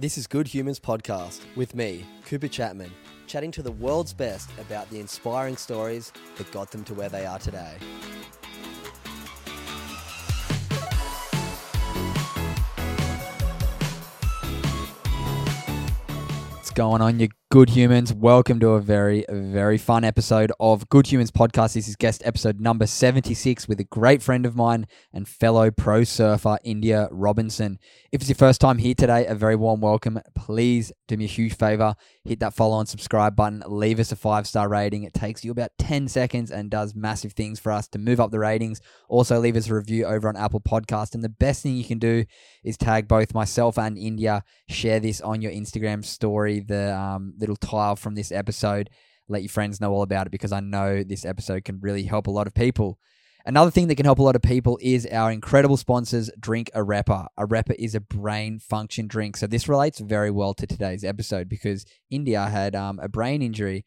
This is Good Humans Podcast with me, Cooper Chapman, chatting to the world's best about the inspiring stories that got them to where they are today. What's going on, you good humans? Welcome to a very, very fun episode of Good Humans Podcast. This is guest episode number 76 with a great friend of mine and fellow pro surfer, India Robinson. If it's your first time here today, a very warm welcome. Please do me a huge favor hit that follow and subscribe button, leave us a five star rating. It takes you about 10 seconds and does massive things for us to move up the ratings. Also, leave us a review over on Apple Podcast. And the best thing you can do is tag both myself and India. Share this on your Instagram story, the um, little tile from this episode. Let your friends know all about it because I know this episode can really help a lot of people. Another thing that can help a lot of people is our incredible sponsors, Drink Arepa. A Repa is a brain function drink. So this relates very well to today's episode because India had um, a brain injury.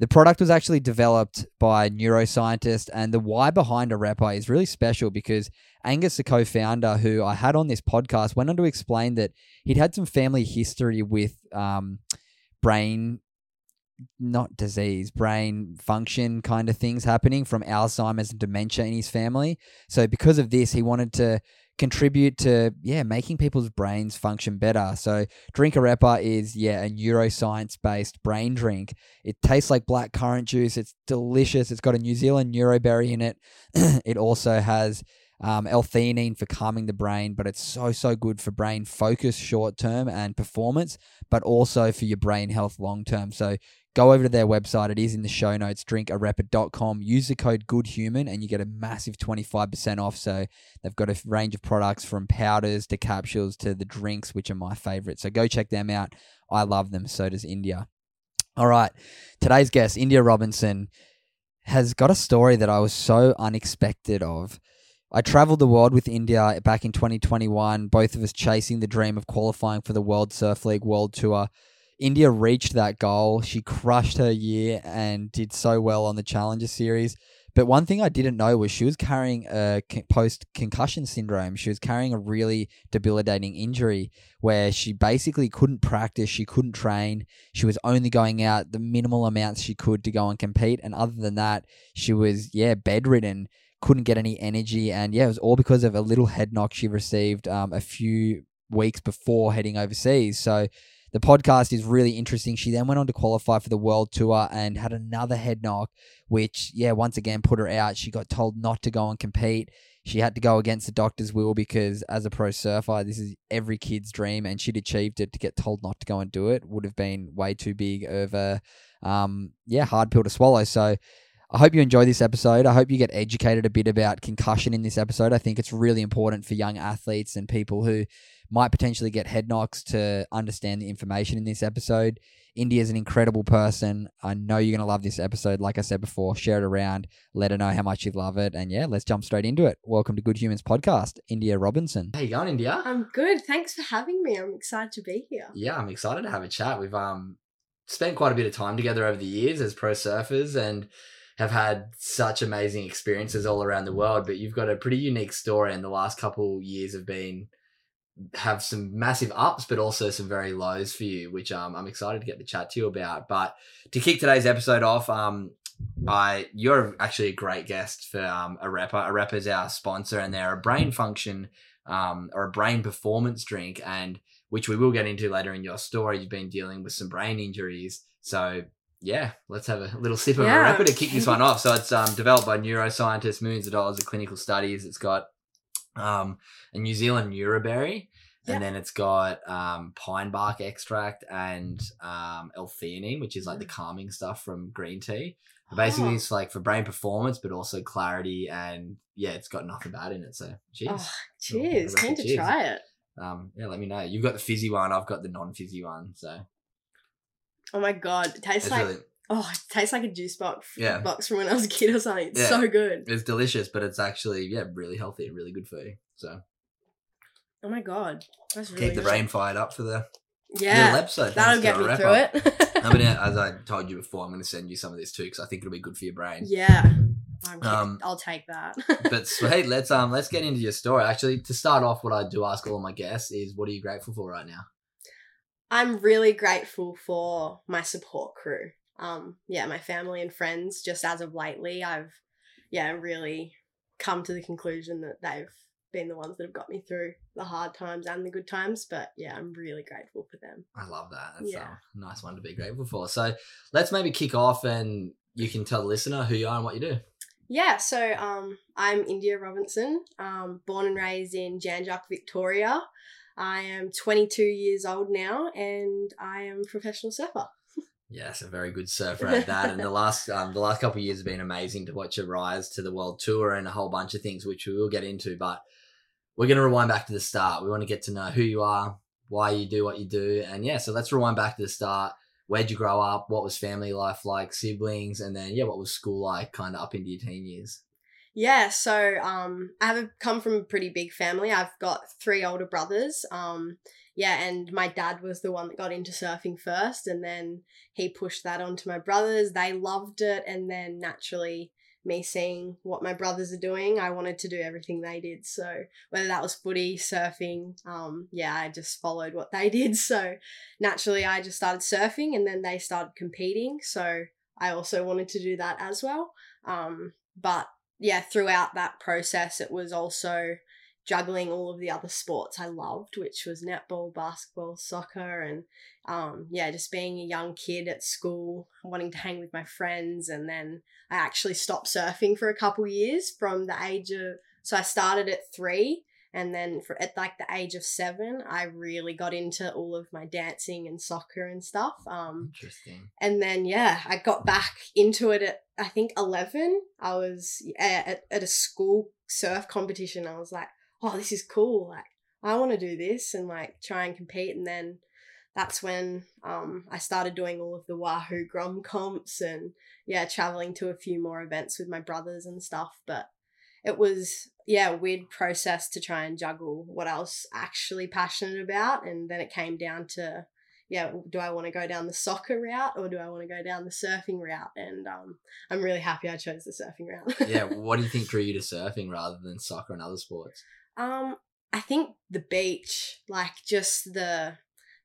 The product was actually developed by neuroscientists, and the why behind Arepa is really special because Angus, the co founder who I had on this podcast, went on to explain that he'd had some family history with um, brain not disease, brain function kind of things happening from Alzheimer's and dementia in his family. So because of this, he wanted to contribute to yeah making people's brains function better. So Drink Arepa is yeah a neuroscience based brain drink. It tastes like black currant juice. It's delicious. It's got a New Zealand neuroberry in it. it also has um, L-theanine for calming the brain, but it's so so good for brain focus short term and performance, but also for your brain health long term. So go over to their website. It is in the show notes, drinkarepa.com. Use the code GOODHUMAN and you get a massive 25% off. So they've got a range of products from powders to capsules to the drinks, which are my favorite. So go check them out. I love them. So does India. All right. Today's guest, India Robinson, has got a story that I was so unexpected of. I traveled the world with India back in 2021, both of us chasing the dream of qualifying for the World Surf League World Tour. India reached that goal. She crushed her year and did so well on the Challenger Series. But one thing I didn't know was she was carrying a post concussion syndrome. She was carrying a really debilitating injury where she basically couldn't practice, she couldn't train. She was only going out the minimal amounts she could to go and compete. And other than that, she was, yeah, bedridden, couldn't get any energy. And yeah, it was all because of a little head knock she received um, a few weeks before heading overseas. So the podcast is really interesting. She then went on to qualify for the world tour and had another head knock, which, yeah, once again put her out. She got told not to go and compete. She had to go against the doctor's will because, as a pro surfer, this is every kid's dream, and she'd achieved it. To get told not to go and do it would have been way too big of a, um, yeah, hard pill to swallow. So, I hope you enjoy this episode. I hope you get educated a bit about concussion in this episode. I think it's really important for young athletes and people who might potentially get head knocks to understand the information in this episode. India is an incredible person. I know you're going to love this episode. Like I said before, share it around, let her know how much you love it. And yeah, let's jump straight into it. Welcome to Good Humans Podcast, India Robinson. How you going, India? I'm good. Thanks for having me. I'm excited to be here. Yeah, I'm excited to have a chat. We've um spent quite a bit of time together over the years as pro surfers and have had such amazing experiences all around the world. But you've got a pretty unique story, and the last couple years have been have some massive ups, but also some very lows for you, which um, I'm excited to get the chat to you about. But to kick today's episode off, um, I you're actually a great guest for um, Arepa. Is our sponsor, and they're a brain function um, or a brain performance drink, and which we will get into later in your story. You've been dealing with some brain injuries, so yeah, let's have a little sip of yeah. Arepa to kick this one off. So it's um, developed by neuroscientists, millions of dollars of clinical studies. It's got um, a New Zealand neuroberry, and then it's got um, pine bark extract and um, L-theanine, which is like the calming stuff from green tea. Basically, Oh. it's like for brain performance, but also clarity, and yeah, it's got nothing bad in it. So cheers. Oh, cheers. Keen to Cheers. try it. Um, yeah, let me know. You've got the fizzy one. I've got the non-fizzy one. So Oh my god. It tastes it's like really oh, it tastes like a juice box Yeah. box from when I was a kid or something. It's Yeah. so good. it's delicious, but it's actually yeah really healthy and really good for you. So Oh my god. That's really keep the brain fired up for the little Yeah. episode. That'll get me through up. it. I'm gonna, as I told you before, I'm gonna send you some of this too because I think it'll be good for your brain. yeah. I'm Um, I'll take that. But sweet, let's um let's get into your story. Actually, to start off, what I do ask all my guests is, what are you grateful for right now? I'm really grateful for my support crew. Um, yeah, my family and friends. Just as of lately, I've yeah really come to the conclusion that they've been the ones that have got me through the hard times and the good times. But yeah, I'm really grateful for them. I love that. That's Yeah. a nice one to be grateful for. So let's maybe kick off, and you can tell the listener who you are and what you do. Yeah, so um, I'm India Robinson, um, born and raised in Jan Juc, Victoria. I am 22 years old now, and I am a professional surfer. Yes, a very good surfer at that. And the last um, the last couple of years have been amazing to watch you rise to the world tour and a whole bunch of things which we will get into. But we're gonna rewind back to the start. We want to get to know who you are, why you do what you do, and yeah. So let's rewind back to the start. Where'd you grow up? What was family life like? Siblings, and then yeah, what was school like? Kind of up into your teen years. Yeah, so um, I have come from a pretty big family. I've got three older brothers. Um, yeah, and my dad was the one that got into surfing first, and then he pushed that onto my brothers. They loved it, and then naturally, me seeing what my brothers are doing, I wanted to do everything they did. So whether that was footy, surfing, um, yeah, I just followed what they did. So naturally, I just started surfing, and then they started competing. So I also wanted to do that as well. Um, but yeah, throughout that process, it was also juggling all of the other sports I loved, which was netball, basketball, soccer, and um, yeah, just being a young kid at school, wanting to hang with my friends. And then I actually stopped surfing for a couple years from the age of, so I started at three. And then for at like the age of seven, I really got into all of my dancing and soccer and stuff. Um, Interesting. and then yeah i got back into it at i think 11 i was at, at, a school surf competition i was like oh this is cool like i want to do this and like try and compete and then that's when um, i started doing all of the Wahu grom comps and yeah traveling to a few more events with my brothers and stuff but it was yeah a weird process to try and juggle what i was actually passionate about and then it came down to yeah, do I want to go down the soccer route or do I want to go down the surfing route? And um, I'm really happy I chose the surfing route. Yeah. What do you think drew you to surfing rather than soccer and other sports? um, I think the beach, like just the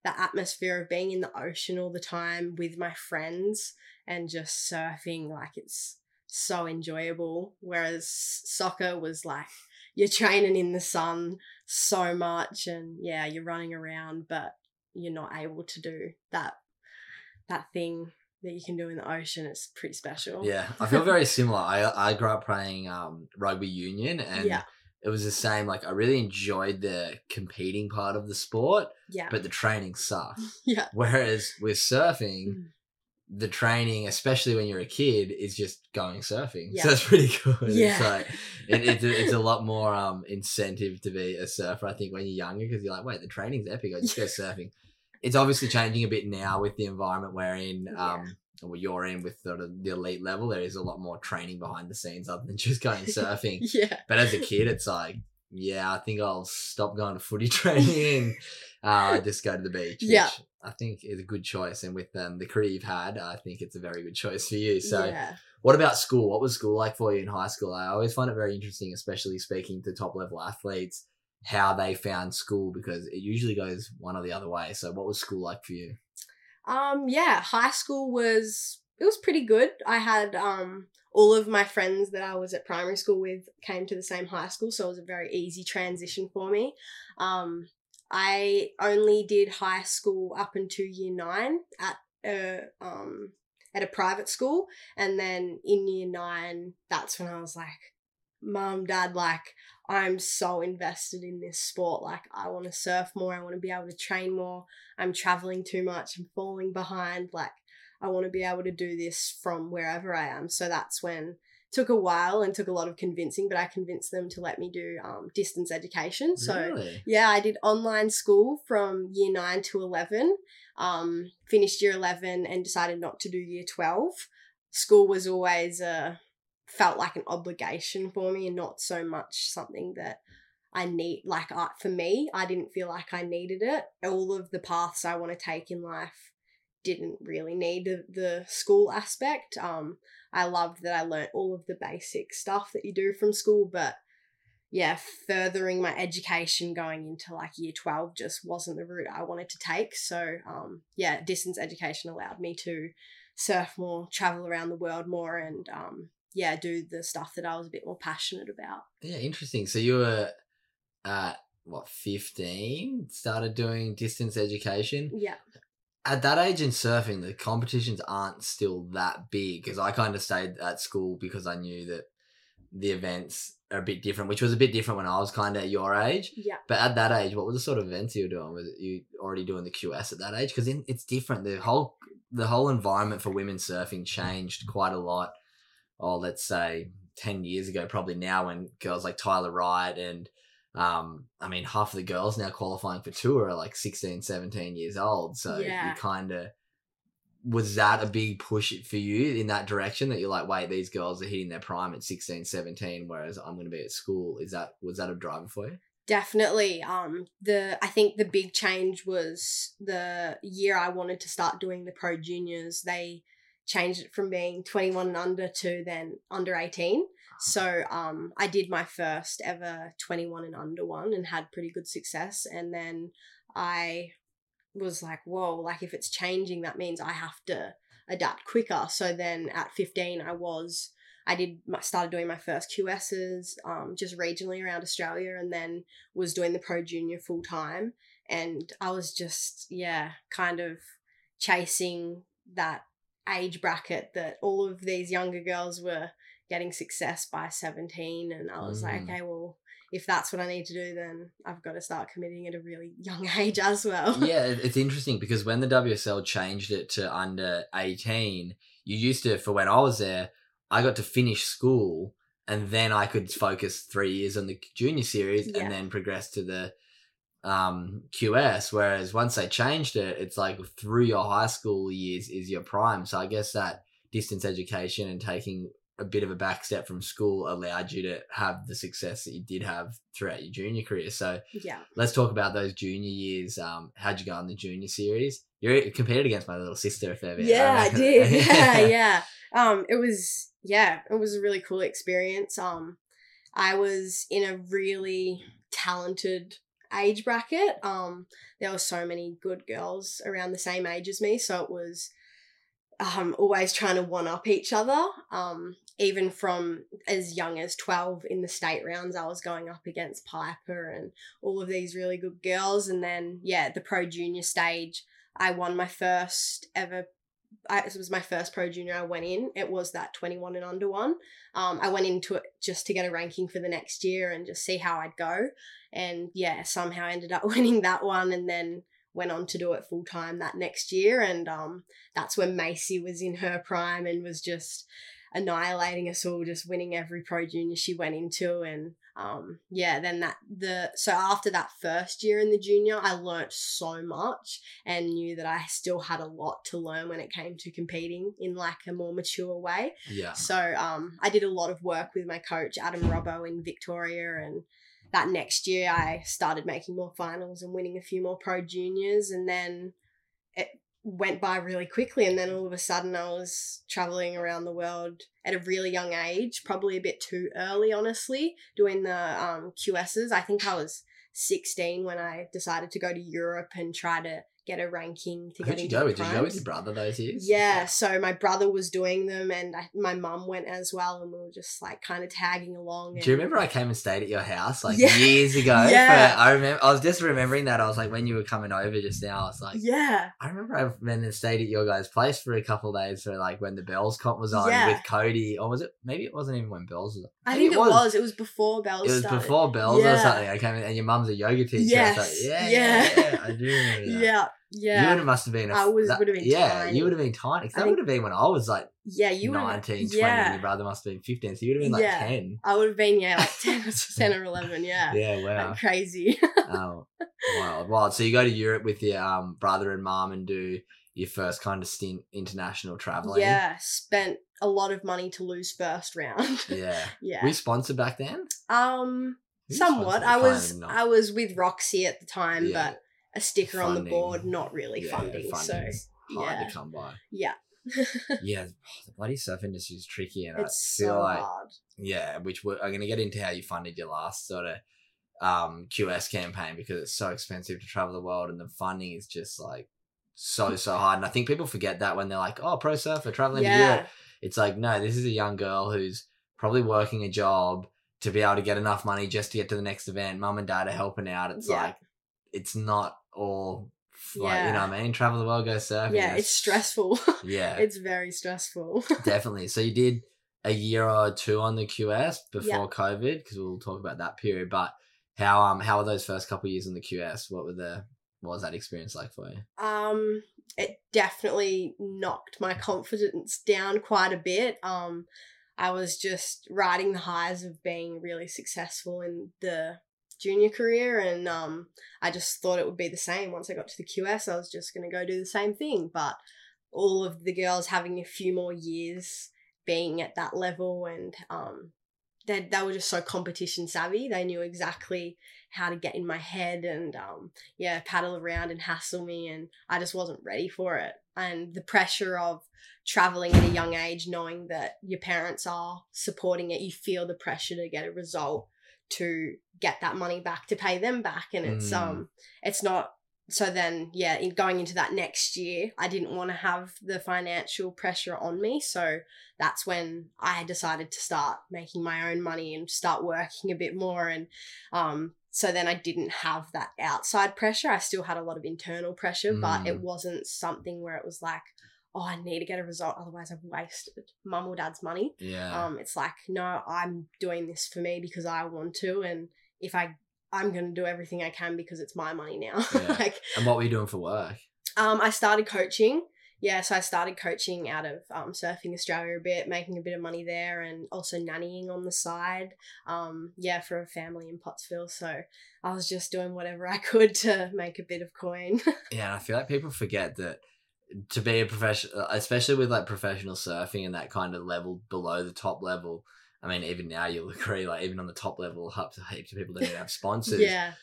the atmosphere of being in the ocean all the time with my friends and just surfing, like it's so enjoyable. Whereas soccer was like you're training in the sun so much and yeah, you're running around, but you're not able to do that that thing that you can do in the ocean. It's pretty special. Yeah, I feel very similar. I I grew up playing um, rugby union, and Yeah. it was the same. Like I really enjoyed the competing part of the sport, Yeah. but the training sucked. yeah. Whereas with surfing, Mm. The training, especially when you're a kid, is just going surfing. Yeah. So that's pretty good. It's like it, it's, a, it's a lot more um incentive to be a surfer. I think when you're younger, because you're like, wait, the training's epic. I just go surfing. It's obviously changing a bit now with the environment we're in. Yeah. Um, or you're in with sort of the elite level. There is a lot more training behind the scenes other than just going surfing. yeah. But as a kid, it's like, yeah, I think I'll stop going to footy training and uh, just go to the beach. Yeah. I think is a good choice. And with um, the career you've had, I think it's a very good choice for you. So, yeah. what about school? What was school like for you in high school? I always find it very interesting, especially speaking to top level athletes, how they found school because it usually goes one or the other way. So, what was school like for you? Um, yeah, high school was it was pretty good. I had um all of my friends that I was at primary school with came to the same high school, so it was a very easy transition for me. Um, I only did high school up until year nine at a um at a private school, and then in year nine, that's when I was like, "Mom, Dad, like I'm so invested in this sport. Like I want to surf more. I want to be able to train more. I'm traveling too much. I'm falling behind. Like I want to be able to do this from wherever I am. So that's when took a while and took a lot of convincing, but I convinced them to let me do um, distance education. So really? yeah, I did online school from year nine to 11. Um, finished year 11 and decided not to do year 12. School was always uh, felt like an obligation for me and not so much something that I need, like art for me. I didn't feel like I needed it. All of the paths I want to take in life didn't really need the, the school aspect. Um, I loved that I learnt all of the basic stuff that you do from school, but yeah, furthering my education going into like year 12 just wasn't the route I wanted to take. So, um, yeah, distance education allowed me to surf more, travel around the world more, and um, yeah, do the stuff that I was a bit more passionate about. Yeah, interesting. So you were at what, 15, started doing distance education. Yeah. At that age in surfing, the competitions aren't still that big because I kind of stayed at school because I knew that the events are a bit different, which was a bit different when I was kind of your age. Yeah. But at that age, what were the sort of events you were doing? Was it you already doing the QS at that age? Because it's different. The whole the whole environment for women surfing changed quite a lot. Oh, let's say ten years ago, probably now when girls like Tyler Wright and um, I mean, half of the girls now qualifying for tour are like 16, 17 years old. So Yeah. you kind of was that a big push for you in that direction that you're like, wait, these girls are hitting their prime at 16, 17, whereas I'm going to be at school. Is that was that a driver for you? Definitely. Um, the I think the big change was the year I wanted to start doing the pro juniors. They changed it from being 21 and under to then under 18. So um, I did my first ever 21 and under one and had pretty good success. And then I was like, whoa, like if it's changing, that means I have to adapt quicker. So then at 15, I was, I did, my, started doing my first QSs um, just regionally around Australia and then was doing the pro junior full time. And I was just, yeah, kind of chasing that age bracket that all of these younger girls were getting success by 17 and i was like Mm. okay well if that's what i need to do then i've got to start committing at a really young age as well yeah, it's interesting because when the WSL changed it to under 18, you used to, for when I was there, I got to finish school and then I could focus three years on the junior series Yeah. and then progress to the um, QS. Whereas once they changed it, it's like through your high school years is your prime. So I guess that distance education and taking a bit of a back step from school allowed you to have the success that you did have throughout your junior career. So yeah let's talk about those junior years. Um, how'd you go in the junior series? You competed against my little sister a fair bit. yeah i remember. did yeah yeah um it was yeah it was a really cool experience um i was in a really talented age bracket um there were so many good girls around the same age as me so it was um always trying to one up each other um even from as young as 12 in the state rounds i was going up against piper and all of these really good girls and then yeah the pro junior stage i won my first ever I, it was my first pro junior I went in. It was that 21 and under one. Um, I went into it just to get a ranking for the next year and just see how I'd go. And yeah, somehow ended up winning that one and then went on to do it full time that next year. And um, that's when Macy was in her prime and was just annihilating us all, just winning every pro junior she went into. And um, yeah, then that the so after that first year in the junior, I learnt so much and knew that I still had a lot to learn when it came to competing in like a more mature way. Yeah. So um, I did a lot of work with my coach Adam Robbo in Victoria, and that next year I started making more finals and winning a few more pro juniors, and then it went by really quickly. And then all of a sudden I was traveling around the world at a really young age, probably a bit too early, honestly, doing the um, QSs. I think I was 16 when I decided to go to Europe and try to get a ranking to Who'd get you go with? Did you go with your brother those years? Yeah, so my brother was doing them, and I, my mum went as well, and we were just like kind of tagging along. Do you remember I came and stayed at your house like Yeah. years ago? Yeah. For, I remember. I was just remembering that. I was like, when you were coming over just now, I was like, Yeah, I remember I went and stayed at your guys' place for a couple of days for like when the Bells comp was on Yeah. with Cody, or was it? Maybe it wasn't even when Bells was. on. I think it was. It was before Bells. It was started. before Bells or something. I came in, and your mum's a yoga teacher. Yes, yeah, yeah. yeah, yeah, I do remember that. Yeah, Yeah. You would have must have been. A, I was- that- would have been Yeah, tiny. you would have been tiny. that would have been when I was like yeah, you would 19, 20, yeah. your brother must have been 15. So you would have been like Yeah. 10. I would have been yeah like 10, or 10 or eleven. Yeah, Yeah, wow. Like, crazy. oh, wild, wild. So you go to Europe with your um, brother and mom and do your first kind of stint international traveling. yeah, spent a lot of money to lose first round. Yeah. yeah. Were you sponsored back then? um, Who was somewhat. I was. I was with Roxy at the time, Yeah. but a sticker on the board, not really Yeah, funding. So hard yeah. to come by. yeah, Yeah, the bloody surf industry is tricky, and it's I feel so like hard. yeah, which we're, I'm going to get into how you funded your last sort of um, QS campaign because it's so expensive to travel the world, and the funding is just like so so hard. And I think people forget that when they're like, "Oh, pro surfer traveling to Europe," it's like, no, this is a young girl who's probably working a job to be able to get enough money just to get to the next event. Mum and dad are helping out. It's Yeah. like it's not all. Like, you know what I mean? Travel the world, go surfing. yeah, it's stressful. Yeah, it's very stressful. Definitely. So you did a year or two on the QS before Yeah. COVID, because we'll talk about that period. But how um how were those first couple of years on the QS? What were the what was that experience like for you? um it definitely knocked my confidence down quite a bit um i was just riding the highs of being really successful in the junior career and um i just thought it would be the same. Once i got to the qs i was just going to go do the same thing but all of the girls having a few more years being at that level and um they, they were just so competition savvy. They knew exactly how to get in my head and um yeah, paddle around and hassle me, and I just wasn't ready for it. And the pressure of traveling at a young age, knowing that your parents are supporting it, you feel the pressure to get a result to get that money back to pay them back, and it's Mm. um, it's not. So then, yeah, in going into that next year, I didn't want to have the financial pressure on me. So that's when I decided to start making my own money and start working a bit more. And um, so then I didn't have that outside pressure. I still had a lot of internal pressure, but it Mm. wasn't something where it was like, oh, I need to get a result, otherwise I've wasted mum or dad's money. Yeah. Um, it's like, no, I'm doing this for me because I want to, and if I, I'm gonna do everything I can because it's my money now. Yeah. like, and what were you doing for work? um, I started coaching. Yeah, so I started coaching out of um, Surfing Australia a bit, making a bit of money there, and also nannying on the side. Um, yeah, for a family in Pottsville. So I was just doing whatever I could to make a bit of coin. Yeah, I feel like people forget that to be a professional, especially with like professional surfing and that kind of level below the top level. I mean, even now you'll agree, like even on the top level, heaps of people don't even have sponsors. yeah,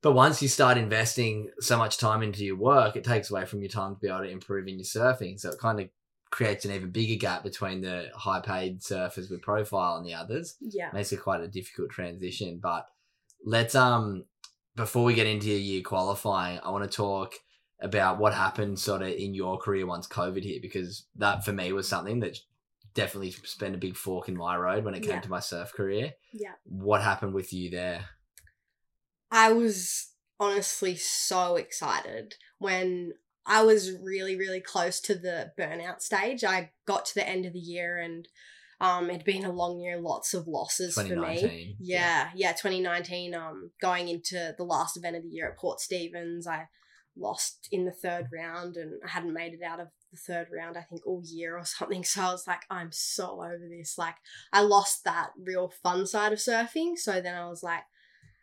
But once you start investing so much time into your work, it takes away from your time to be able to improve in your surfing. So it kind of creates an even bigger gap between the high paid surfers with profile and the others. yeah, Makes it quite a difficult transition. But let's um before we get into your year qualifying, I want to talk about what happened sort of in your career once COVID hit, because that for me was something that definitely spent a big fork in my road when it came Yeah. to my surf career. yeah. What happened with you there? I was honestly so excited when I was really, really close to the burnout stage. I got to the end of the year and um, it'd been a long year, lots of losses for me. 2019. Yeah, yeah, 2019. Um, going into the last event of the year at Port Stephens, I lost in the third round, and I hadn't made it out of the third round. I think all year or something. So I was like, I'm so over this. Like, I lost that real fun side of surfing. So then I was like,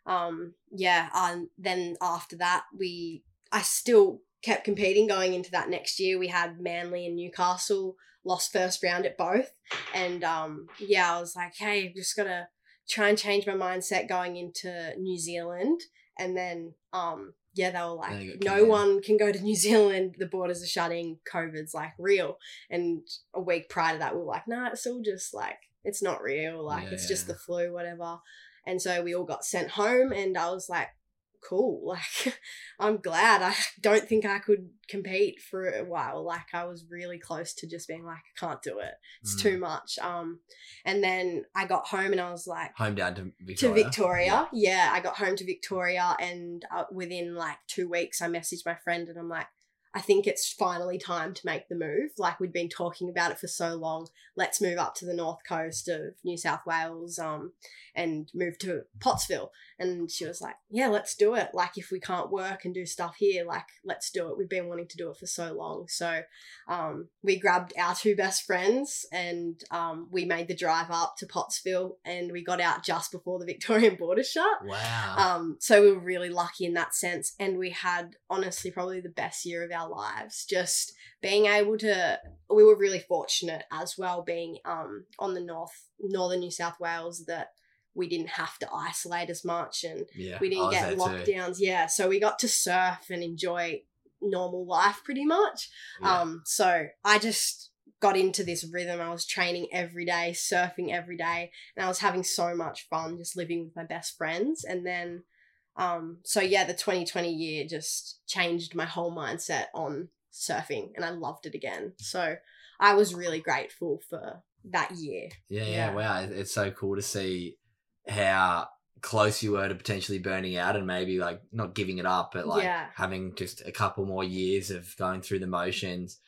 um, yeah. And then after that, we, I still kept competing going into that next year. We had Manly and Newcastle lost first round at both. And um, yeah, I was like, hey, I've just got to try and change my mindset going into New Zealand. And then, um, yeah, they were like, no canned. one can go to New Zealand. The borders are shutting. COVID's like real. And a week prior to that, we were like, nah, it's all just like, it's not real. Like, it's just the flu, whatever. And so we all got sent home. And I was like, cool. Like, I'm glad. I don't think I could compete for a while. Like, I was really close to just being like, I can't do it. It's Mm. too much. Um, and then I got home and I was like, Home down to to Victoria. Victoria. Yeah. I got home to Victoria, and uh, within like two weeks, I messaged my friend and I'm like, I think it's finally time to make the move. Like we'd been talking about it for so long. Let's move up to the north coast of New South Wales um, and move to Pottsville. And she was like, Yeah, let's do it. Like if we can't work and do stuff here, like let's do it. We've been wanting to do it for so long. So um, we grabbed our two best friends and um, we made the drive up to Pottsville and we got out just before the Victorian border shut. Wow. Um, so we were really lucky in that sense, and we had honestly probably the best year of our lives. Just being able to, we were really fortunate as well, being um on the north northern New South Wales that we didn't have to isolate as much and yeah. we didn't get there too. lockdowns. Yeah, so we got to surf and enjoy normal life pretty much. Yeah. Um, so I just got into this rhythm. I was training every day, surfing every day, and I was having so much fun just living with my best friends. And then, um, so yeah, the 2020 year just changed my whole mindset on surfing, and I loved it again. So I was really grateful for that year. Yeah, yeah, Yeah. wow. It's so cool to see how close you were to potentially burning out and maybe like not giving it up, but like Yeah. having just a couple more years of going through the motions.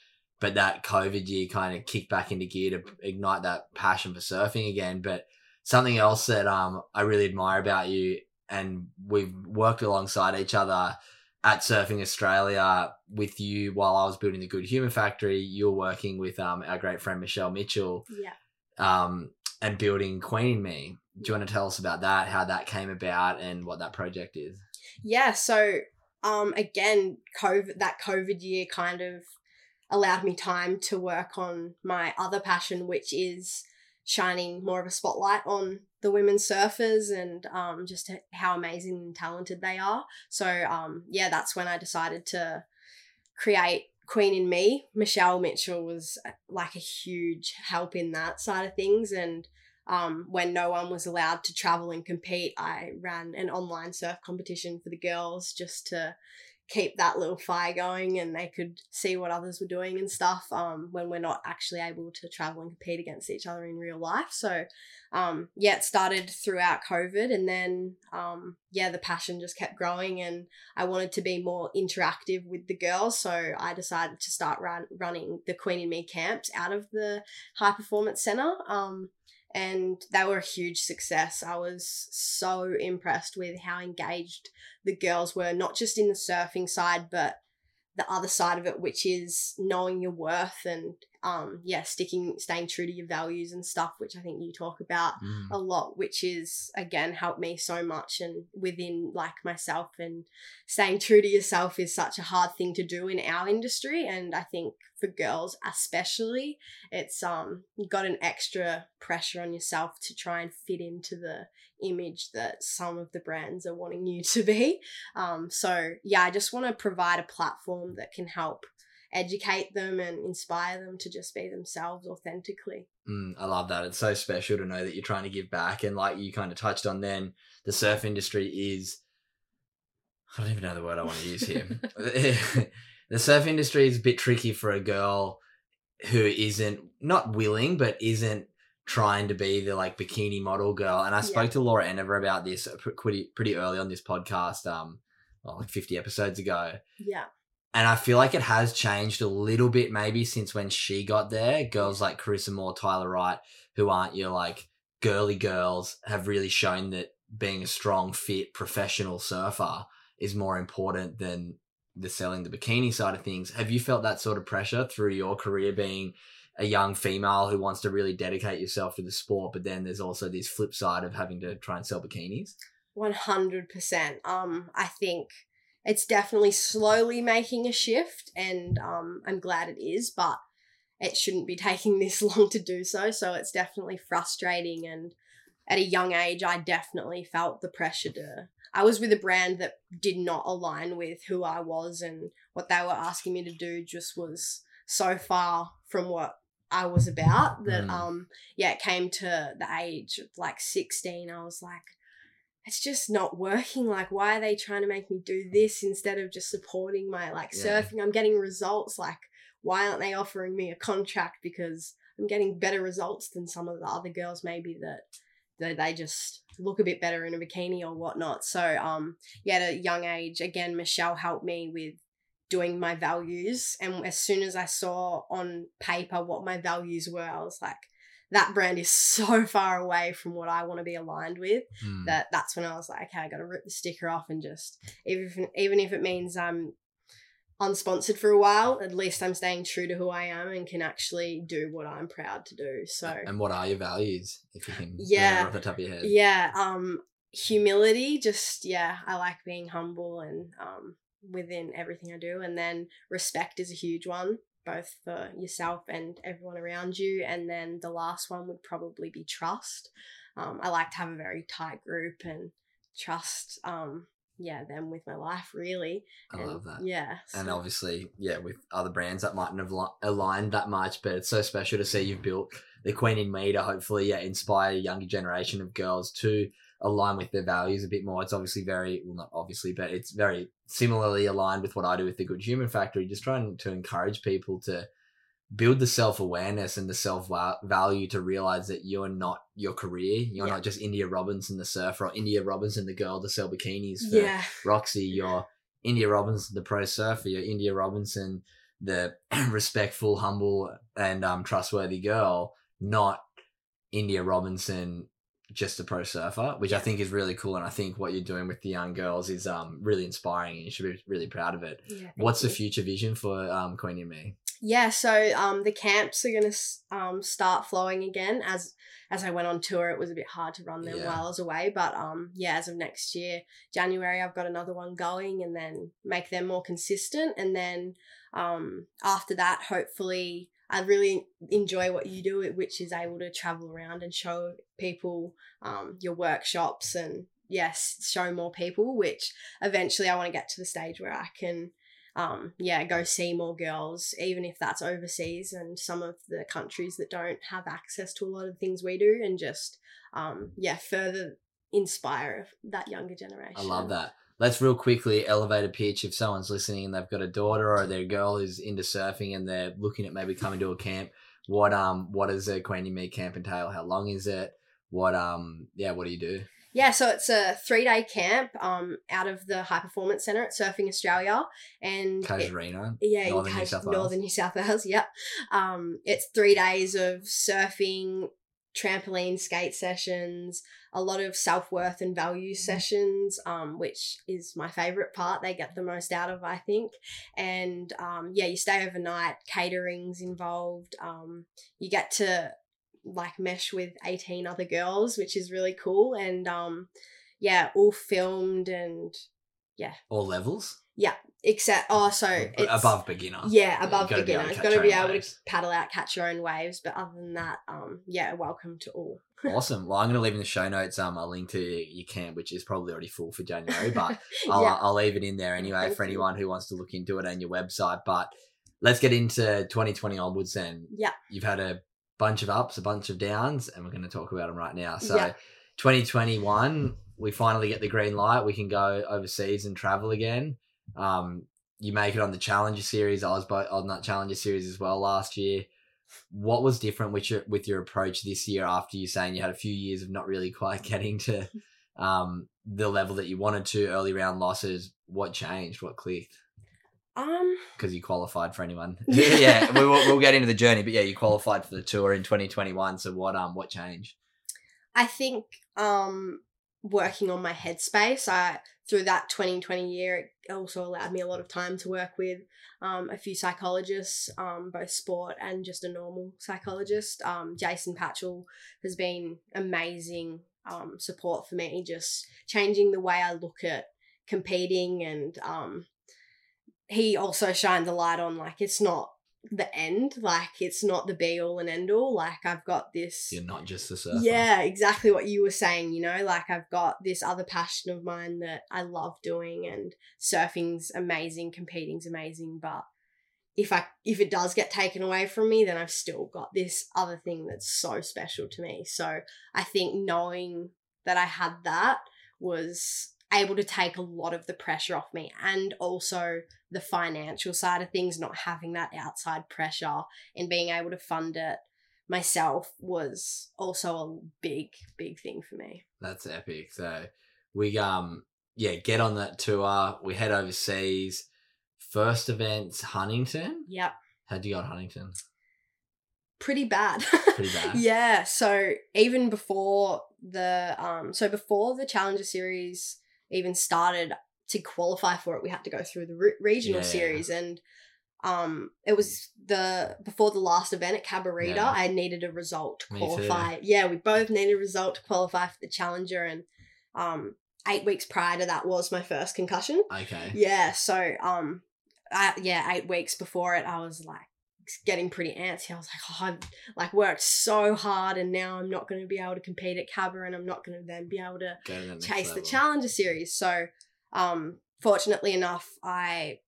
But that COVID year kind of kicked back into gear to ignite that passion for surfing again. But something else that um I really admire about you, and we've worked alongside each other at Surfing Australia with you while I was building the Good Human Factory. You're working with um our great friend Michelle Mitchell Yeah. um, and building Queen Me. Do you want to tell us about that, how that came about, and what that project is? Yeah, so um again, COVID that COVID year kind of allowed me time to work on my other passion, which is shining more of a spotlight on the women surfers and um just how amazing and talented they are. So um yeah, that's when I decided to create Queen in Me. Michelle Mitchell was uh, like a huge help in that side of things and um, when no one was allowed to travel and compete, I ran an online surf competition for the girls just to keep that little fire going and they could see what others were doing and stuff um, when we're not actually able to travel and compete against each other in real life. So, um, yeah, it started throughout COVID and then, um, yeah, the passion just kept growing and I wanted to be more interactive with the girls. So I decided to start run- running the Queen in Me camps out of the High Performance Center. Um, and they were a huge success. I was so impressed with how engaged the girls were, not just in the surfing side, but the other side of it, which is knowing your worth and um yeah, sticking staying true to your values and stuff, which I think you talk about a lot, which is again helped me so much and within like myself and staying true to yourself is such a hard thing to do in our industry and I think for girls especially it's um you got an extra pressure on yourself to try and fit into the image that some of the brands are wanting you to be. Um so yeah I just want to provide a platform that can help educate them and inspire them to just be themselves authentically Mm, I love that. It's so special to know that you're trying to give back. And like you kind of touched on then, the surf industry is, I don't even know the word I want to use here. the surf industry is a bit tricky for a girl who isn't, not willing, but isn't trying to be the like bikini model girl. And I spoke Yeah. to Laura Enever about this pretty, pretty early on this podcast, um, well, like 50 episodes ago. yeah And I feel like it has changed a little bit maybe since when she got there. Girls like Carissa Moore, Tyler Wright, who aren't your like girly girls, have really shown that being a strong, fit, professional surfer is more important than the selling the bikini side of things. Have you felt that sort of pressure through your career being a young female who wants to really dedicate yourself to the sport, but then there's also this flip side of having to try and sell bikinis? One hundred percent. Um, I think it's definitely slowly making a shift, and um, I'm glad it is, but it shouldn't be taking this long to do so. So it's definitely frustrating, and at a young age, I definitely felt the pressure to. I was with a brand that did not align with who I was, and what they were asking me to do just was so far from what I was about that Mm. um yeah, it came to the age of like 16. I was like, it's just not working. Like, why are they trying to make me do this instead of just supporting my like Yeah. surfing? I'm getting results. Like, why aren't they offering me a contract? Because I'm getting better results than some of the other girls, maybe that that they just look a bit better in a bikini or whatnot. So, um, yeah, at a young age, again, Michelle helped me with doing my values. And as soon as I saw on paper what my values were, I was like, that brand is so far away from what I want to be aligned with Mm. that that's when I was like, okay, I got to rip the sticker off and just even even if it means I'm unsponsored for a while, at least I'm staying true to who I am and can actually do what I'm proud to do. So and what are your values, if you can Yeah. off the top of your head? yeah, um, humility. Just yeah, I like being humble and um within everything I do, and then respect is a huge one, both for yourself and everyone around you. And then the last one would probably be trust. Um, I like to have a very tight group and trust. Um, yeah, them with my life really. I And, love that. Yeah, And obviously, yeah, with other brands that mightn't have li- aligned that much, but it's so special to see you've built the Queen in Me to hopefully, yeah, inspire a younger generation of girls to align with their values a bit more. It's obviously very, well, not obviously, but it's very similarly aligned with what I do with the Good Human Factory, just trying to encourage people to build the self awareness and the self value to realize that you're not your career. You're Yeah. not just India Robinson, the surfer, or India Robinson, the girl to sell bikinis for yeah, Roxy, you're India Robinson, the pro surfer, you're India Robinson, the respectful, humble, and um, trustworthy girl, not India Robinson, just a pro surfer, which I think is really cool. And I think what you're doing with the young girls is um, really inspiring and you should be really proud of it. yeah. What's the future vision for um, Queen in Me? Yeah, so um, the camps are gonna um start flowing again. As as I went on tour, it was a bit hard to run them Yeah. while I was away. But um, yeah, as of next year, January, I've got another one going, and then make them more consistent. And then um, after that, hopefully, I really enjoy what you do, which is able to travel around and show people um your workshops and yes, show more people. Which eventually, I want to get to the stage where I can um, yeah, go see more girls, even if that's overseas and some of the countries that don't have access to a lot of things we do, and just um, yeah, further inspire that younger generation. I love that. Let's real quickly elevate a pitch if someone's listening and they've got a daughter or their girl is into surfing and they're looking at maybe coming to a camp. What um what does a Queen Me camp entail? How long is it? What um yeah, what do you do? Yeah, so it's a three day camp um, out of the High Performance Centre at Surfing Australia, and Casuarina. yeah, Northern in New South Wales. Northern New South Wales. Yep. Um, it's three days of surfing, trampoline skate sessions, a lot of self worth and value sessions, um, which is my favorite part. They get the most out of, I think. And um, yeah, you stay overnight. Catering's involved. Um, you get to like mesh with 18 other girls which is really cool and um yeah all filmed and yeah. All levels? Except oh so it's above beginner. yeah, above be able beginner. to It's got to be able to paddle out, catch your own waves. But other than that, um, yeah, welcome to all. awesome. Well, I'm going to leave in the show notes um a link to your camp, which is probably already full for January, but I'll, yeah, I'll leave it in there anyway Thank for you. anyone who wants to look into it and your website. But let's get into 2020 onwards then. yeah, You've had a bunch of ups, a bunch of downs, and we're going to talk about them right now. So, Yeah. 2021, we finally get the green light. We can go overseas and travel again. Um, you make it on the Challenger Series. I was on that Challenger Series as well last year. What was different with your with your approach this year after you saying you had a few years of not really quite getting to um, the level that you wanted to, early round losses? What changed? What clicked? um, because you qualified for anyone. yeah, we will, we'll get into the journey, but yeah, you qualified for the tour in 2021. So what um what changed? I think um, working on my headspace. I through that 2020 year, it also allowed me a lot of time to work with um, a few psychologists, um, both sport and just a normal psychologist. Um, Jason Patchell has been amazing um, support for me, just changing the way I look at competing and um, he also shined the light on like it's not the end like it's not the be all and end all like i've got this You're not just a surfer. yeah exactly what you were saying you know like i've got this other passion of mine that i love doing and surfing's amazing competing's amazing but if i if it does get taken away from me then i've still got this other thing that's so special to me so i think knowing that i had that was able to take a lot of the pressure off me and also the financial side of things not having that outside pressure and being able to fund it myself was also a big big thing for me That's epic. So we um yeah, get on that tour, we head overseas, first event's Huntington. Yep. How'd you go at Huntington? Pretty bad. Pretty bad. yeah. So even before the um so before the Challenger series even started to qualify for it, we had to go through the re- regional Yeah. series and um it was the before the last event at Cabarita, Yeah. I needed a result to qualify. Yeah, we both needed a result to qualify for the Challenger and um 8 weeks prior to that was my first concussion. Okay. Yeah, so um, I, yeah, eight weeks before it, I was like getting pretty antsy. I was like, oh, I've like worked so hard, and now I'm not going to be able to compete at Cabra, and I'm not going to then be able to to the next chase the. Challenger Series. So, um, fortunately enough, I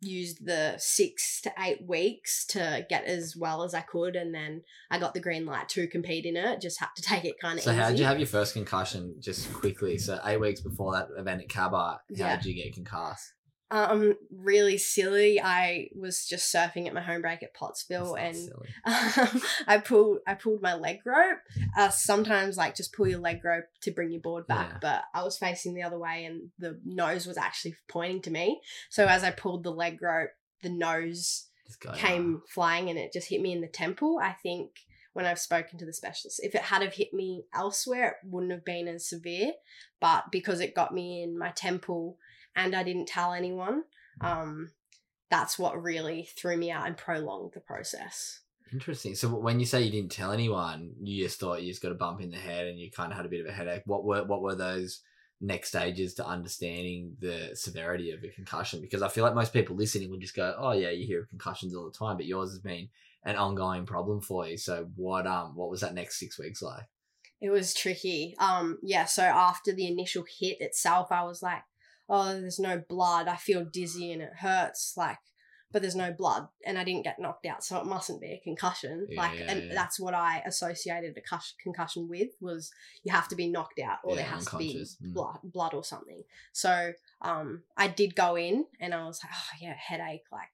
used the six to eight weeks to get as well as I could, and then I got the green light to compete in it. Just had to take it kind of So easy. how did you have your first concussion? Just quickly. So eight weeks before that event at Cabba, how Yeah. did you get concussed? Um, really silly. I was just surfing at my home break at Pottsville, and um, I pulled I pulled my leg rope. Uh, sometimes like just pull your leg rope to bring your board back, Yeah. but I was facing the other way, and the nose was actually pointing to me. So as I pulled the leg rope, the nose came flying, and it just hit me in the temple. I think when I've spoken to the specialist, if it had have hit me elsewhere, it wouldn't have been as severe. But because it got me in my temple, and I didn't tell anyone, um, that's what really threw me out and prolonged the process. Interesting. So when you say you didn't tell anyone, you just thought you just got a bump in the head and you kind of had a bit of a headache. What were what were those next stages to understanding the severity of a concussion? Because I feel like most people listening would just go, "Oh yeah, you hear of concussions all the time," but yours has been an ongoing problem for you. So what um what was that next six weeks like? It was tricky. Um, yeah, so after the initial hit itself, I was like, oh, there's no blood. I feel dizzy and it hurts, like, but there's no blood. And I didn't get knocked out, so it mustn't be a concussion. Yeah, like, yeah, and yeah. that's what I associated a concussion with was you have to be knocked out or there has to be. Mm. blood, blood or something. So um, I did go in and I was like, oh, yeah, headache, like,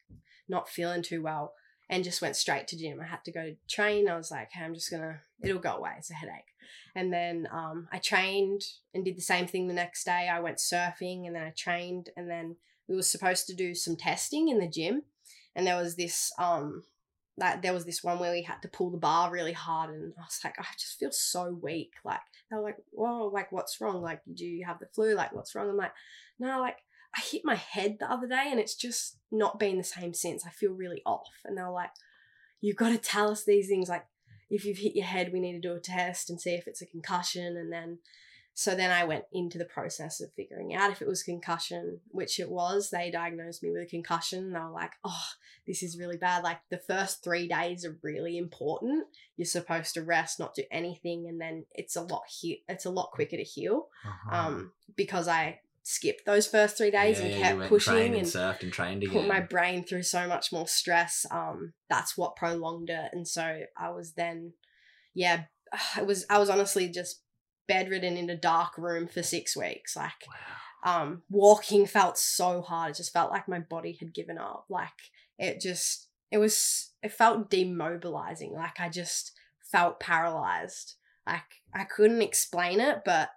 not feeling too well. And just went straight to gym. I had to go to train. I was like, hey, I'm just gonna, it'll go away. It's a headache. And then um, I trained and did the same thing the next day. I went surfing and then I trained and then we were supposed to do some testing in the gym. And there was this um like there was this one where we had to pull the bar really hard and I was like, I just feel so weak. Like they were like, Whoa, like what's wrong? Like, do you have the flu? Like what's wrong? I'm like, no, like I hit my head the other day and it's just not been the same since. I feel really off. And they were like, You've got to tell us these things like if you've hit your head, we need to do a test and see if it's a concussion. And then, so then I went into the process of figuring out if it was concussion, which it was. They diagnosed me with a concussion. They were like, oh, this is really bad. Like the first three days are really important. You're supposed to rest, not do anything. And then it's a lot, he- it's a lot quicker to heal Uh-huh. um, because I skipped those first three days Yeah, and yeah, kept pushing trained and surfed and trained again. put my brain through so much more stress. Um, that's what prolonged it, and so I was then, yeah, it was. I was honestly just bedridden in a dark room for six weeks. Like, wow. um, walking felt so hard. It just felt like my body had given up. Like it just, it was, it felt demobilizing. Like I just felt paralyzed. Like I couldn't explain it, but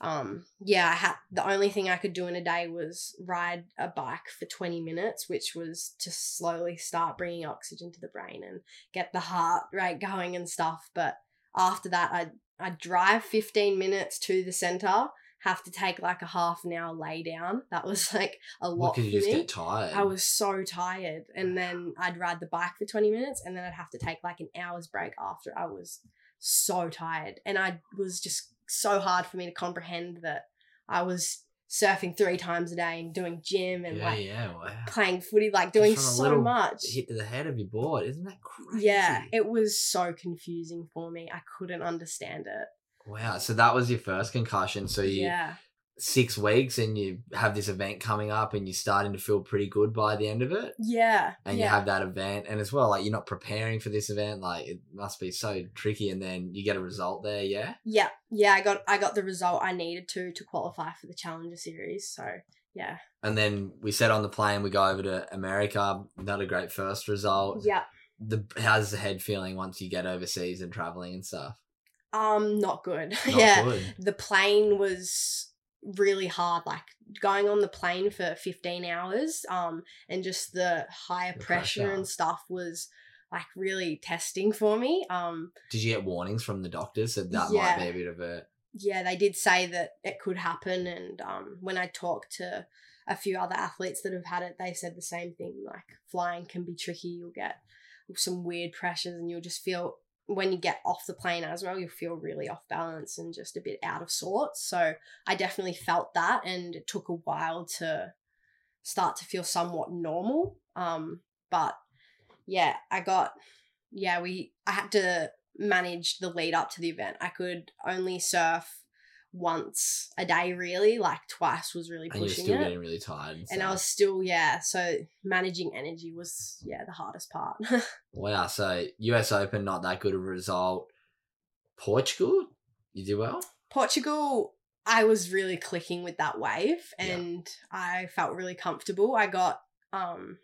um yeah i had the only thing i could do in a day was ride a bike for 20 minutes which was to slowly start bringing oxygen to the brain and get the heart rate going and stuff but after that i i drive 15 minutes to the center have to take like a half an hour lay down that was like a Well, lot because for me get tired. I was so tired. And then I'd ride the bike for 20 minutes and then I'd have to take like an hour's break after I was so tired. And I was just so hard for me to comprehend that I was surfing three times a day and doing gym and yeah, like yeah, wow. playing footy, like doing so much. Hit to the head of your board, isn't that crazy? Yeah, it was so confusing for me. I couldn't understand it. Wow. So that was your first concussion. So you Yeah. Six weeks, and you have this event coming up, and you're starting to feel pretty good by the end of it. Yeah. And yeah. you have that event, and as well, like you're not preparing for this event. Like it must be so tricky, and then you get a result there. Yeah. yeah. Yeah, I got I got the result I needed to to qualify for the Challenger series. So yeah. And then we set on the plane. We go over to America. Not a great first result. Yeah. The how's the head feeling once you get overseas and traveling and stuff? Um, not good. Not yeah. good. the plane was really hard like going on the plane for 15 hours um and just the higher The pressure, pressure. and stuff was like really testing for me um Did you get warnings from the doctors that that Yeah. might be a bit of a yeah they did say that it could happen and um when i talked to a few other athletes that have had it they said the same thing like flying can be tricky you'll get some weird pressures and you'll just feel when you get off the plane as well you'll feel really off balance and just a bit out of sorts. So i definitely felt that and it took a while to start to feel somewhat normal. Um but yeah i got yeah we i had to manage the lead up to the event. I could only surf once a day really like twice was really pushing and you're still it getting really tired. And, and I was still yeah. So managing energy was yeah the hardest part. Wow, so US Open not that good of a result. Portugal, you did well. Portugal, I was really clicking with that wave, Yeah. and I felt really comfortable. I got um,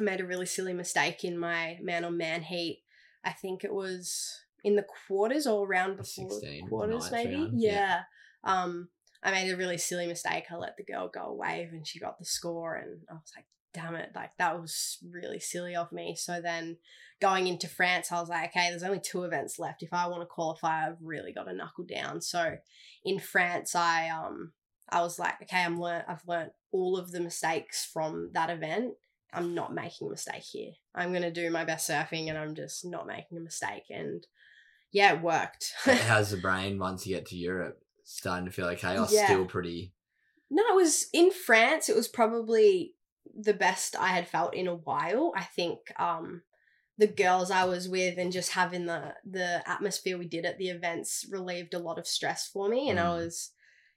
I made a really silly mistake in my man on man heat. I think it was in the quarters or round before 16, quarters, maybe. round, Yeah. yeah. Um, I made a really silly mistake. I let the girl go a wave, and she got the score, and I was like, "Damn it!" Like that was really silly of me. So then, going into France, I was like, "Okay, there's only two events left. If I want to qualify, I've really got to knuckle down." So in France, I um I was like, okay, I'm learnt I've learnt all of the mistakes from that event. I'm not making a mistake here. I'm gonna do my best surfing and I'm just not making a mistake. And yeah, it worked. How's the brain once you get to Europe? Starting to feel okay, or Yeah. still pretty? no, it was in France, it was probably the best I had felt in a while. I think um the girls I was with and just having the the atmosphere we did at the events relieved a lot of stress for me and I Mm. was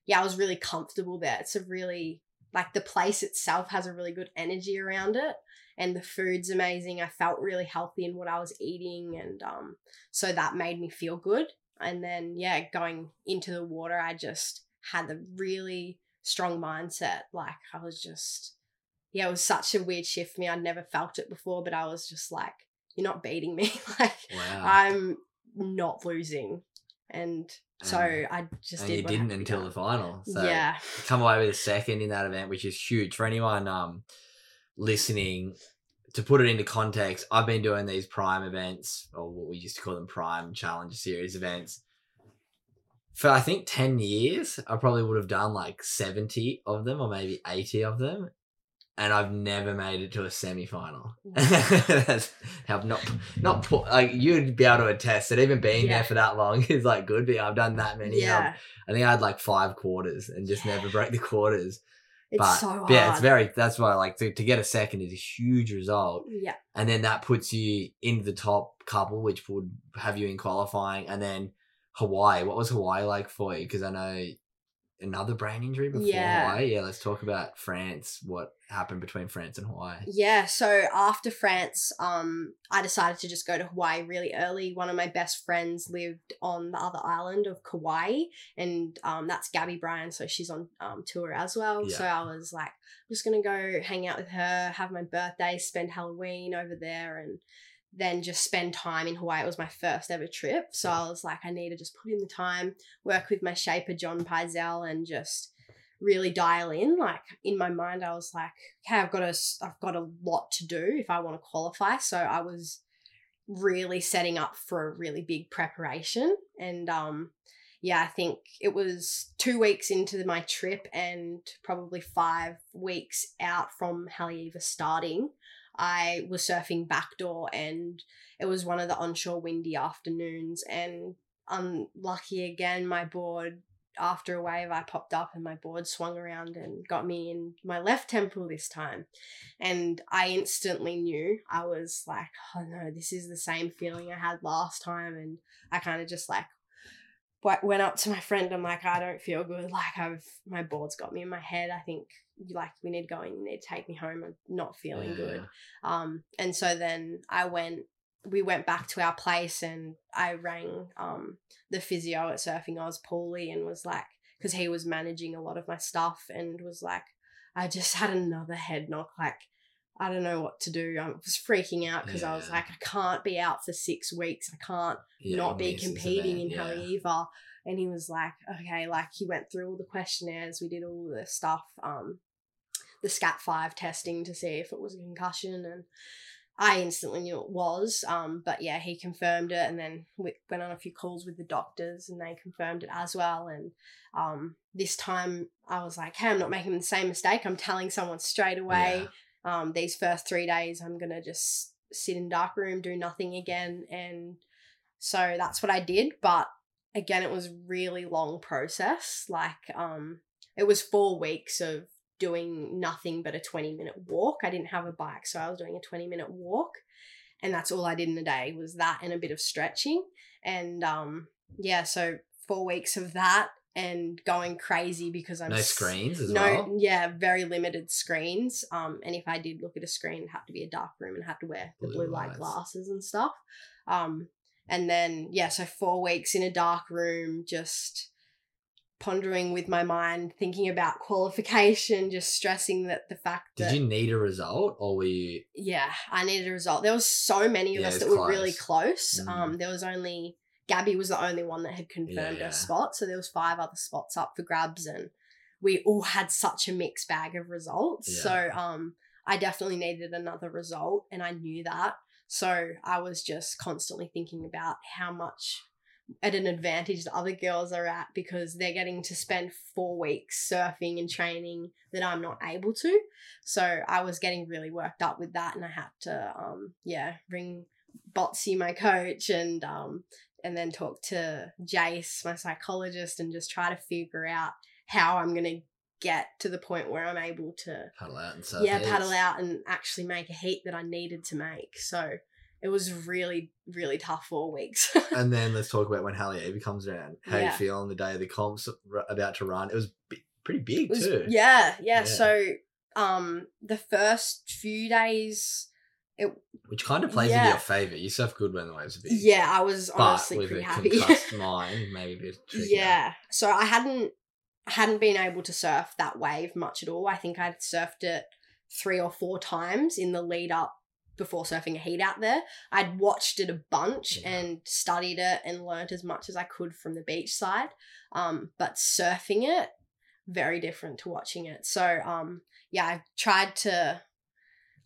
yeah, I was really comfortable there. It's a really like the place itself has a really good energy around it and the food's amazing. I felt really healthy in what I was eating and um so that made me feel good. And then yeah, going into the water I just had the really strong mindset. Like I was just yeah, it was such a weird shift for me. I'd never felt it before, but I was just like, you're not beating me. like Wow. I'm not losing. And so And- I just and did you didn't until done. the final. So yeah. come away with a second in that event, which is huge for anyone um listening. To put it into context, I've been doing these prime events, or what we used to call them prime challenge series events, for I think ten years. I probably would have done like seventy of them, or maybe eighty of them, and I've never made it to a semi final. That's have not not like you'd be able to attest that even being Yeah. there for that long is like good. But I've done that many. um, Yeah. I think I had like five quarters and just never break the quarters. It's but so hard. yeah, it's very. That's why like to, to get a second is a huge result, Yeah. and then that puts you into the top couple, which would have you in qualifying, and then Hawaii. What was Hawaii like for you? Because I know another brain injury before Yeah. Hawaii. Yeah, let's talk about France. What happened between France and Hawaii? Yeah, so after France, um, I decided to just go to Hawaii really early. One of my best friends lived on the other island of Kauai, and um, that's Gabby Bryan, so she's on um, tour as well. So I was like, I'm just gonna go hang out with her, have my birthday, spend Halloween over there, and then just spend time in Hawaii. It was my first ever trip, so I was like, I need to just put in the time, work with my shaper John Pyzel, and just really dial in. Like in my mind, I was like, okay, I've got a, I've got a lot to do if I want to qualify. So I was really setting up for a really big preparation, and um, yeah, I think it was two weeks into my trip and probably five weeks out from Haleiwa starting. I was surfing backdoor and it was one of the onshore windy afternoons and unlucky again my board after a wave I popped up and my board swung around and got me in my left temple this time. And I instantly knew I was like, oh no, this is the same feeling I had last time. And I kind of just like went up to my friend. I'm like, I don't feel good. Like I've my board's got me in my head. I think like we need to go in. You need to take me home. I'm not feeling good. Um, and so then I went, we went back to our place and I rang um, the physio at Surfing Oz, Paulie, and was like, because he was managing a lot of my stuff and was like, I just had another head knock. Like, I don't know what to do. I was freaking out because I was like, I can't be out for six weeks. I can't Yeah, not be competing in yeah. Haleiwa. And he was like, okay, like he went through all the questionnaires. We did all the stuff, um, the SCAT five testing to see if it was a concussion, and I instantly knew it was. Um, but yeah, he confirmed it, and then we went on a few calls with the doctors, and they confirmed it as well. And um, this time I was like, hey, I'm not making the same mistake. I'm telling someone straight away Yeah. Um, these first three days i'm gonna just sit in dark room do nothing again. And so that's what i did. But again it was really long process. Like um it was four weeks of doing nothing but a 20 minute walk. I didn't have a bike so i was doing a 20 minute walk. And that's all i did in a day was that and a bit of stretching. And um yeah so four weeks of that and going crazy because i'm no screens as no, well. yeah, very limited screens. Um, and if I did look at a screen, it had to be a dark room and had to wear the Blue blue light glasses and stuff. Um, and then yeah, so four weeks in a dark room, just pondering with my mind, thinking about qualification, just stressing that the fact Did you need a result, or were you? yeah, I needed a result. There was so many of Yeah, us that was were really close. close. Mm. Um, there was only Gabby was the only one that had confirmed Yeah. a spot, so there was five other spots up for grabs, and we all had such a mixed bag of results. Yeah. So um, I definitely needed another result, and I knew that. So I was just constantly thinking about how much at an advantage the other girls are at because they're getting to spend four weeks surfing and training that I'm not able to. So I was getting really worked up with that, and I had to, um, yeah, ring Botsy, my coach, and um, and then talk to Jace, my psychologist, and just try to figure out how I'm gonna get to the point where I'm able to, Paddle out and surf. yeah, heats? paddle out and actually make a heat that I needed to make. So it was really, really tough four weeks. And then let's talk about when Haleiwa comes around. How you Yeah. feel on the day of the comps about to run? It was bi- pretty big was- too. yeah, yeah, Yeah. So um the first few days Which kind of plays into your favour. You surf good when the waves are big. yeah, I was But honestly with pretty happy. concussed mind, maybe a bit tricky. yeah. So I hadn't hadn't been able to surf that wave much at all. I think I'd surfed it three or four times in the lead up before surfing a heat out there. I'd watched it a bunch Yeah. and studied it and learnt as much as I could from the beach side. Um, but surfing it, very different to watching it. So um, yeah, I tried to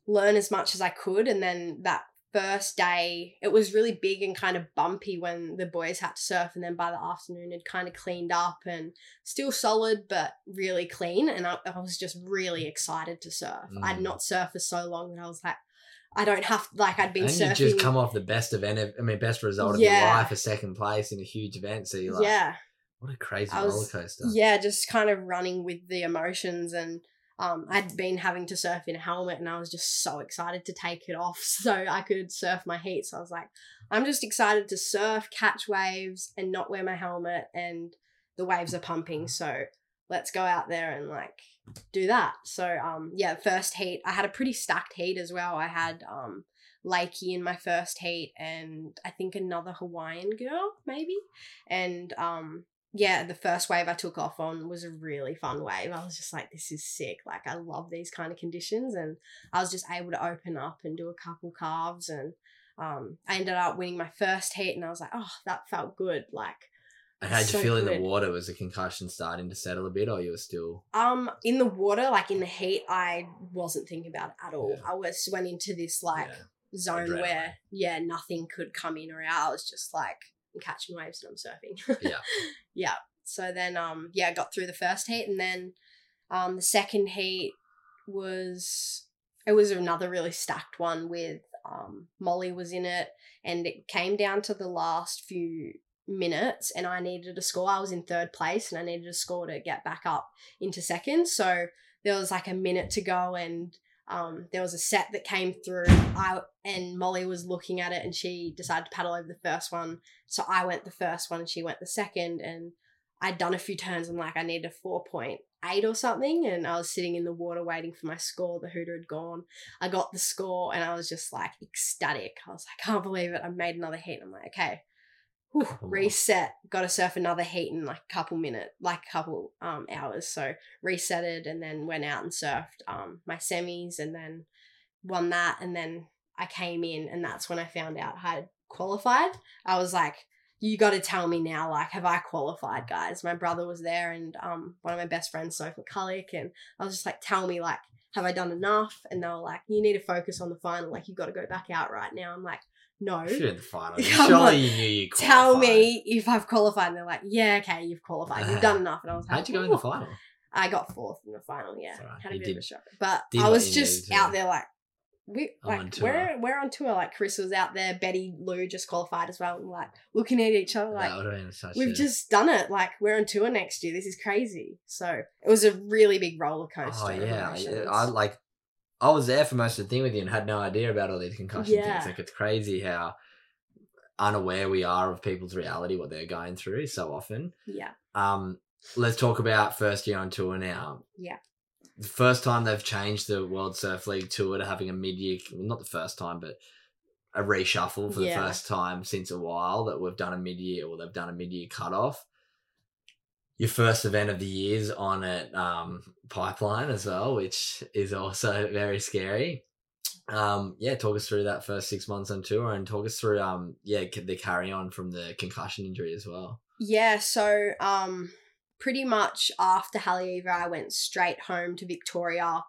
learn as much as I could, and then that first day it was really big and kind of bumpy when the boys had to surf and then by the afternoon it kind of cleaned up and still solid but really clean and I, I was just really excited to surf i'd Mm. not surfed for so long that i was like i don't have like i'd been and surfing you just come off the best event, of, I mean, best result of your life, a second place in a huge event. So you're like, yeah what a crazy was- roller coaster. yeah just kind of running with the emotions and um, I'd been having to surf in a helmet and I was just so excited to take it off so I could surf my heat. So I was like, I'm just excited to surf, catch waves, and not wear my helmet. And the waves are pumping. So let's go out there and like do that. So um yeah, first heat, I had a pretty stacked heat as well. I had um Lakey in my first heat and I think another Hawaiian girl, maybe. And um yeah, the first wave I took off on was a really fun wave. I was just like, this is sick. Like, I love these kind of conditions. And I was just able to open up and do a couple carves. And um, I ended up winning my first heat. And I was like, oh, that felt good. Like, and how'd you so feel in the water? Was the concussion starting to settle a bit, or you were still? um, in the water, like in the heat, I wasn't thinking about it at all. Yeah. I was went into this like Yeah. zone Adrenaline. where, yeah, nothing could come in or out. I was just like, I'm catching waves and I'm surfing. Yeah. yeah. So then um yeah, I got through the first heat and then um the second heat was it was another really stacked one with um Molly was in it and it came down to the last few minutes and I needed a score. I was in third place and I needed a score to get back up into second. So there was like a minute to go and um, there was a set that came through. I and Molly was looking at it, and she decided to paddle over the first one. So I went the first one, and she went the second. And I'd done a few turns. I'm like, I need a four point eight or something, and I was sitting in the water waiting for my score. The hooter had gone. I got the score, and I was just like ecstatic. I was like, I can't believe it. I made another heat. I'm like, okay. Whew, reset. Got to surf another heat in like a couple minutes, like a couple um hours. So resetted and then went out and surfed um my semis and then won that, and then I came in, and that's when I found out I had qualified. I was like, you got to tell me now, like, have I qualified, guys? My brother was there, and um, one of my best friends, Soph McCulloch, and I was just like, tell me, like, have I done enough? And they were like, you need to focus on the final. Like, you've got to go back out right now. I'm like, no. In the final. Surely on. you knew you qualified. Tell me if I've qualified. And they're like, yeah, okay, you've qualified. You've done enough. And I was like, How'd you go in the final? I got fourth in the final. Yeah, It's alright. had a You bit of did- a shock, but I was just out there like we I'm like we're we're on tour. Like Chris was out there, Betty Lou just qualified as well, and like looking at each other like that would have been such we've a... just done it. Like we're on tour next year. This is crazy. So it was a really big roller coaster. Oh of yeah. I like. I was there for most of the thing with you and had no idea about all these concussion Yeah. things. Like it's crazy how unaware we are of people's reality, what they're going through so often. yeah, Um, let's talk about first year on tour now. Yeah. The first time they've changed the World Surf League tour to having a mid-year, well, not the first time, but a reshuffle for Yeah. the first time since a while that we've done a mid-year or they've done a mid-year cutoff. Your first event of the year's on at um, Pipeline as well, which is also very scary. Um, yeah, talk us through that first six months on tour and talk us through um, yeah, the carry on from the concussion injury as well. yeah. So um, pretty much after Haleiwa, I went straight home to Victoria,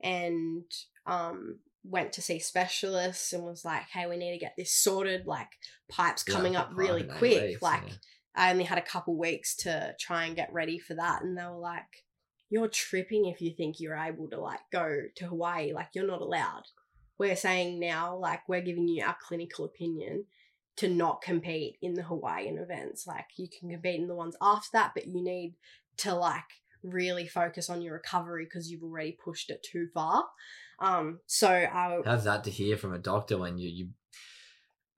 and um went to see specialists and was like, hey, we need to get this sorted. Like pipes Yeah, coming up really quick. like yeah. I only had a couple weeks to try and get ready for that. And they were like, You're tripping if you think you're able to like go to Hawaii. Like you're not allowed. We're saying now, like we're giving you our clinical opinion to not compete in the Hawaiian events. Like you can compete in the ones after that, but you need to like really focus on your recovery because you've already pushed it too far. Um, so I How's that to hear from a doctor when you you?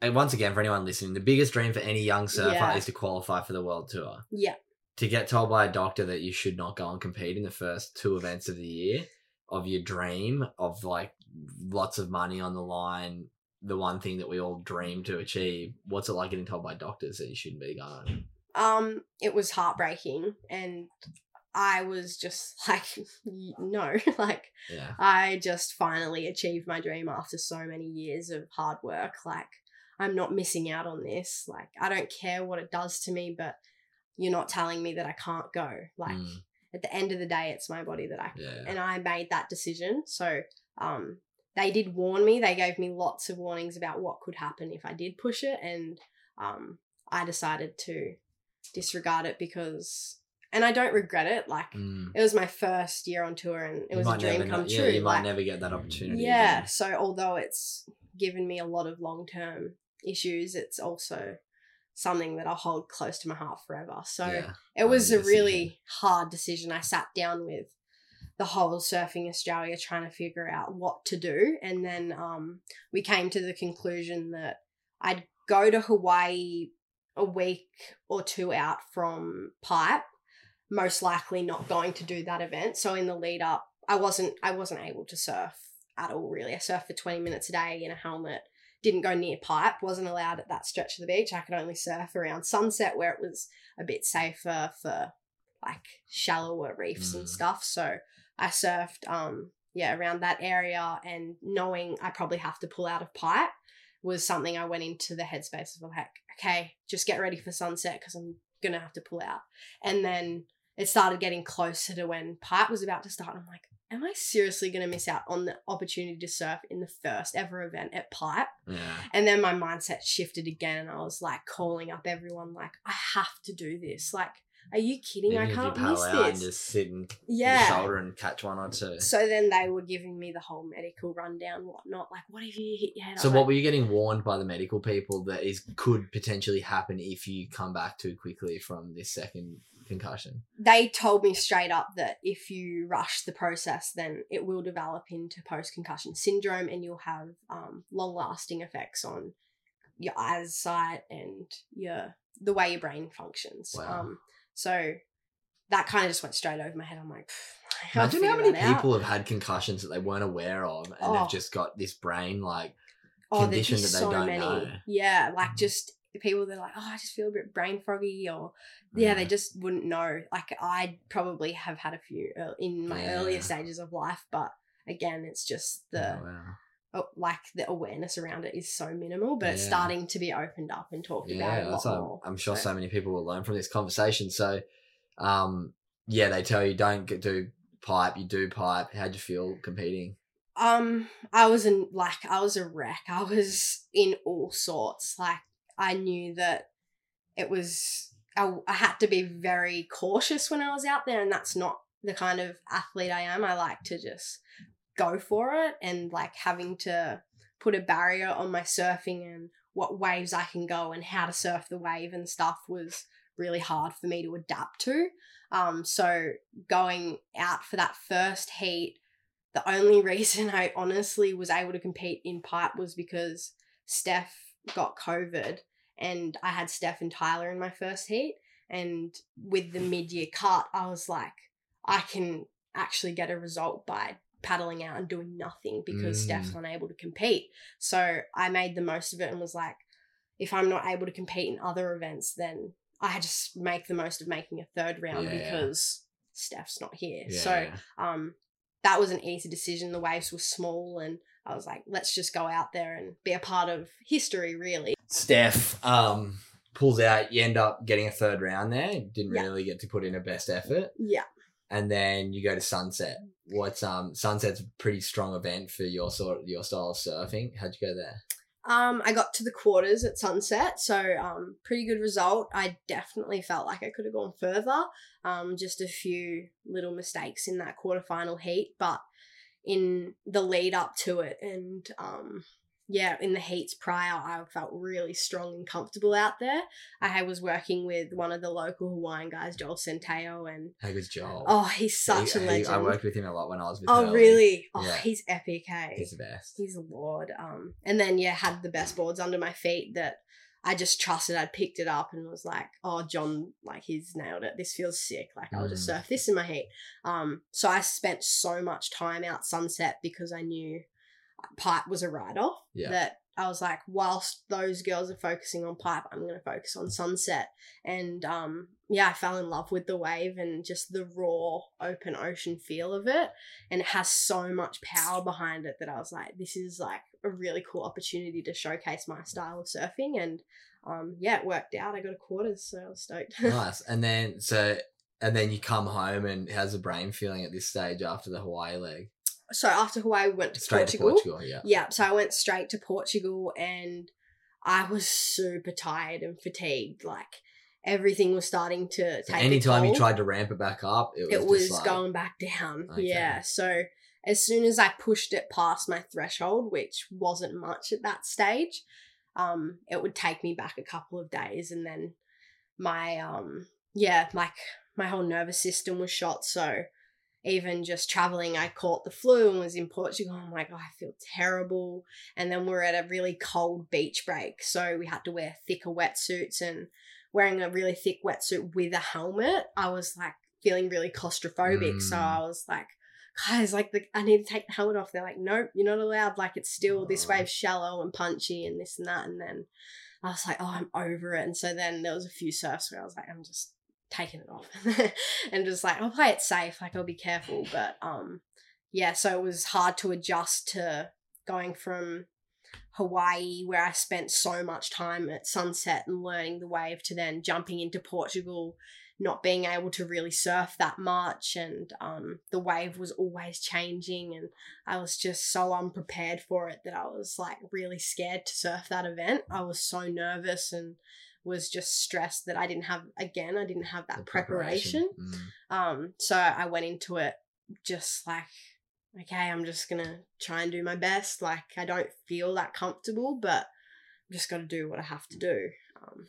And once again, for anyone listening, the biggest dream for any young surfer Yeah. is to qualify for the world tour. yeah, To get told by a doctor that you should not go and compete in the first two events of the year of your dream of like lots of money on the line, the one thing that we all dream to achieve. What's it like getting told by doctors that you shouldn't be going? um it was heartbreaking and i was just like no like Yeah, i just finally achieved my dream after so many years of hard work like i'm not missing out on this like i don't care what it does to me but you're not telling me that i can't go like Mm. at the end of the day it's my body that i yeah. and I made that decision. So um, they did warn me. They gave me lots of warnings about what could happen if I did push it, and um, I decided to disregard it because, and I don't regret it. Like Mm. it was my first year on tour, and it You was a dream never come true. Yeah, you might like, never get that opportunity. yeah. again. So although it's given me a lot of long term issues, it's also something that I'll hold close to my heart forever. So yeah. it was a really hard decision. I sat down with the whole Surfing Australia trying to figure out what to do. And then um, we came to the conclusion that I'd go to Hawaii a week or two out from Pipe, most likely not going to do that event. So in the lead up, I wasn't I wasn't able to surf at all really. I surfed for 20 minutes a day in a helmet. Didn't go near pipe, wasn't allowed at that stretch of the beach. I could only surf around sunset where it was a bit safer for like shallower reefs and Mm. stuff. So I surfed um yeah around that area and knowing I probably have to pull out of pipe was something I went into the headspace of like okay just get ready for sunset because I'm gonna have to pull out and then it started getting closer to when pipe was about to start And I'm like am I seriously gonna miss out on the opportunity to surf in the first ever event at pipe Yeah. and then my mindset shifted again and I was like calling up everyone like I have to do this like are you kidding Even I can't miss out and just sit and yeah shoulder and catch one or two. so then they were giving me the whole medical rundown, whatnot. Like, what if you hit your head? So what like, were you getting warned by the medical people that is could potentially happen if you come back too quickly from this second concussion? they told me straight up that if you rush the process, then it will develop into post concussion syndrome, and you'll have um, long lasting effects on your eyesight and your the way your brain functions. Wow. Um, so that kind of just went straight over my head. I'm like, I'll Imagine how many that out. people have had concussions that they weren't aware of and Oh. have just got this brain like oh, condition that they so don't many. know. Yeah, like Mhm. just people that are like, oh, I just feel a bit brain foggy, or yeah, they Mm. just wouldn't know. Like I probably have had a few in my Yeah. earlier stages of life, but again, it's just the Oh, wow. oh, like the awareness around it is so minimal, but it's starting to be opened up and talked about Yeah, a lot more. I'm, I'm sure So- so many people will learn from this conversation. So, um, yeah, they tell you don't get, do pipe, you do pipe. How'd you feel competing? Um, I was in like I was a wreck. I was in all sorts. Like I knew that it was I, I had to be very cautious when I was out there, and that's not the kind of athlete I am. I like to just go for it, and like having to put a barrier on my surfing and what waves I can go and how to surf the wave and stuff was really hard for me to adapt to. Um, so going out for that first heat the only reason I honestly was able to compete in pipe was because Steph got COVID and I had Steph and Tyler in my first heat. And with the mid year cut, I was like, I can actually get a result by paddling out and doing nothing because Mm. Steph's unable to compete. So I made the most of it and was like, if I'm not able to compete in other events, then I just make the most of making a third round Yeah. because Steph's not here. Yeah. So um that was an easy decision the waves were small and i was like let's just go out there and be a part of history really Steph um, pulls out. You end up getting a third round there. Didn't Yeah. really get to put in a best effort, yeah and then you go to Sunset. What's um Sunset's a pretty strong event for your sort your style of surfing. How'd you go there? um i got to the quarters at sunset so um pretty good result i definitely felt like i could have gone further um just a few little mistakes in that quarterfinal heat but in the lead up to it and um yeah, in the heats prior, I felt really strong and comfortable out there. I was working with one of the local Hawaiian guys, Joel Centeio, and How good's Joel? oh, he's such He- a he- legend. I worked with him a lot when I was with Oh, Hurley. really? Oh, Yeah. he's epic, hey. He's the best. He's a lord. Um, and then yeah, had the best boards under my feet that I just trusted. I'd picked it up and was like, "Oh, John, like he's nailed it. This feels sick. Like I'll just Mm. surf this in my heat." Um, so I spent so much time out sunset because I knew pipe was a write off. Yeah. That I was like, whilst those girls are focusing on pipe, I'm going to focus on sunset. And um, yeah, I fell in love with the wave and just the raw open ocean feel of it and it has so much power behind it that I was like, this is like a really cool opportunity to showcase my style of surfing. And um, yeah, it worked out. I got a quarters, so I was stoked. nice. And then so and then you come home and how's the brain feeling at this stage after the Hawaii leg? So after Hawaii, we went to Straight Portugal. to Portugal, yeah. Yeah, so I went straight to Portugal and I was super tired and fatigued. Like everything was starting to So take. anytime you tried to ramp it back up, it was, it was just like, going back down. Okay. Yeah. So as soon as I pushed it past my threshold, which wasn't much at that stage, um, it would take me back a couple of days and then my um yeah, like my whole nervous system was shot. So even just traveling, I caught the flu and was in Portugal. I'm like, oh, I feel terrible. And then we're at a really cold beach break. So we had to wear thicker wetsuits and wearing a really thick wetsuit with a helmet. I was like feeling really claustrophobic. So Mm. I was like, guys, like the, I need to take the helmet off. They're like, nope, you're not allowed. Like it's still this Oh. wave's shallow and punchy and this and that. And then I was like, oh, I'm over it. And so then there was a few surfs where I was like, I'm just taking it off and just like I'll play it safe, like I'll be careful. But um yeah, so it was hard to adjust to going from Hawaii where I spent so much time at sunset and learning the wave to then jumping into Portugal, not being able to really surf that much and um the wave was always changing and I was just so unprepared for it that I was like really scared to surf that event. I was so nervous and was just stressed that I didn't have again, I didn't have that the preparation. Mm. Um, so I went into it just like, okay, I'm just gonna try and do my best. Like I don't feel that comfortable, but I'm just gonna do what I have to do. Um,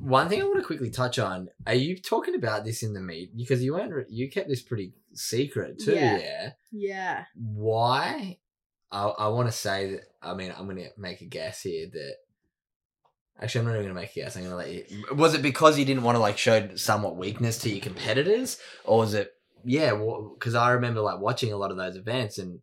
One thing I want to quickly touch on: Are you talking about this in the meet? Because you weren't. re- You kept this pretty secret too. Yeah. Yeah. yeah. Why? I I want to say that. I mean, I'm going to make a guess here that. Actually, I'm not even going to make a guess. I'm going to let you. Was it because you didn't want to like show somewhat weakness to your competitors, or was it? Yeah, because I remember like watching a lot of those events, and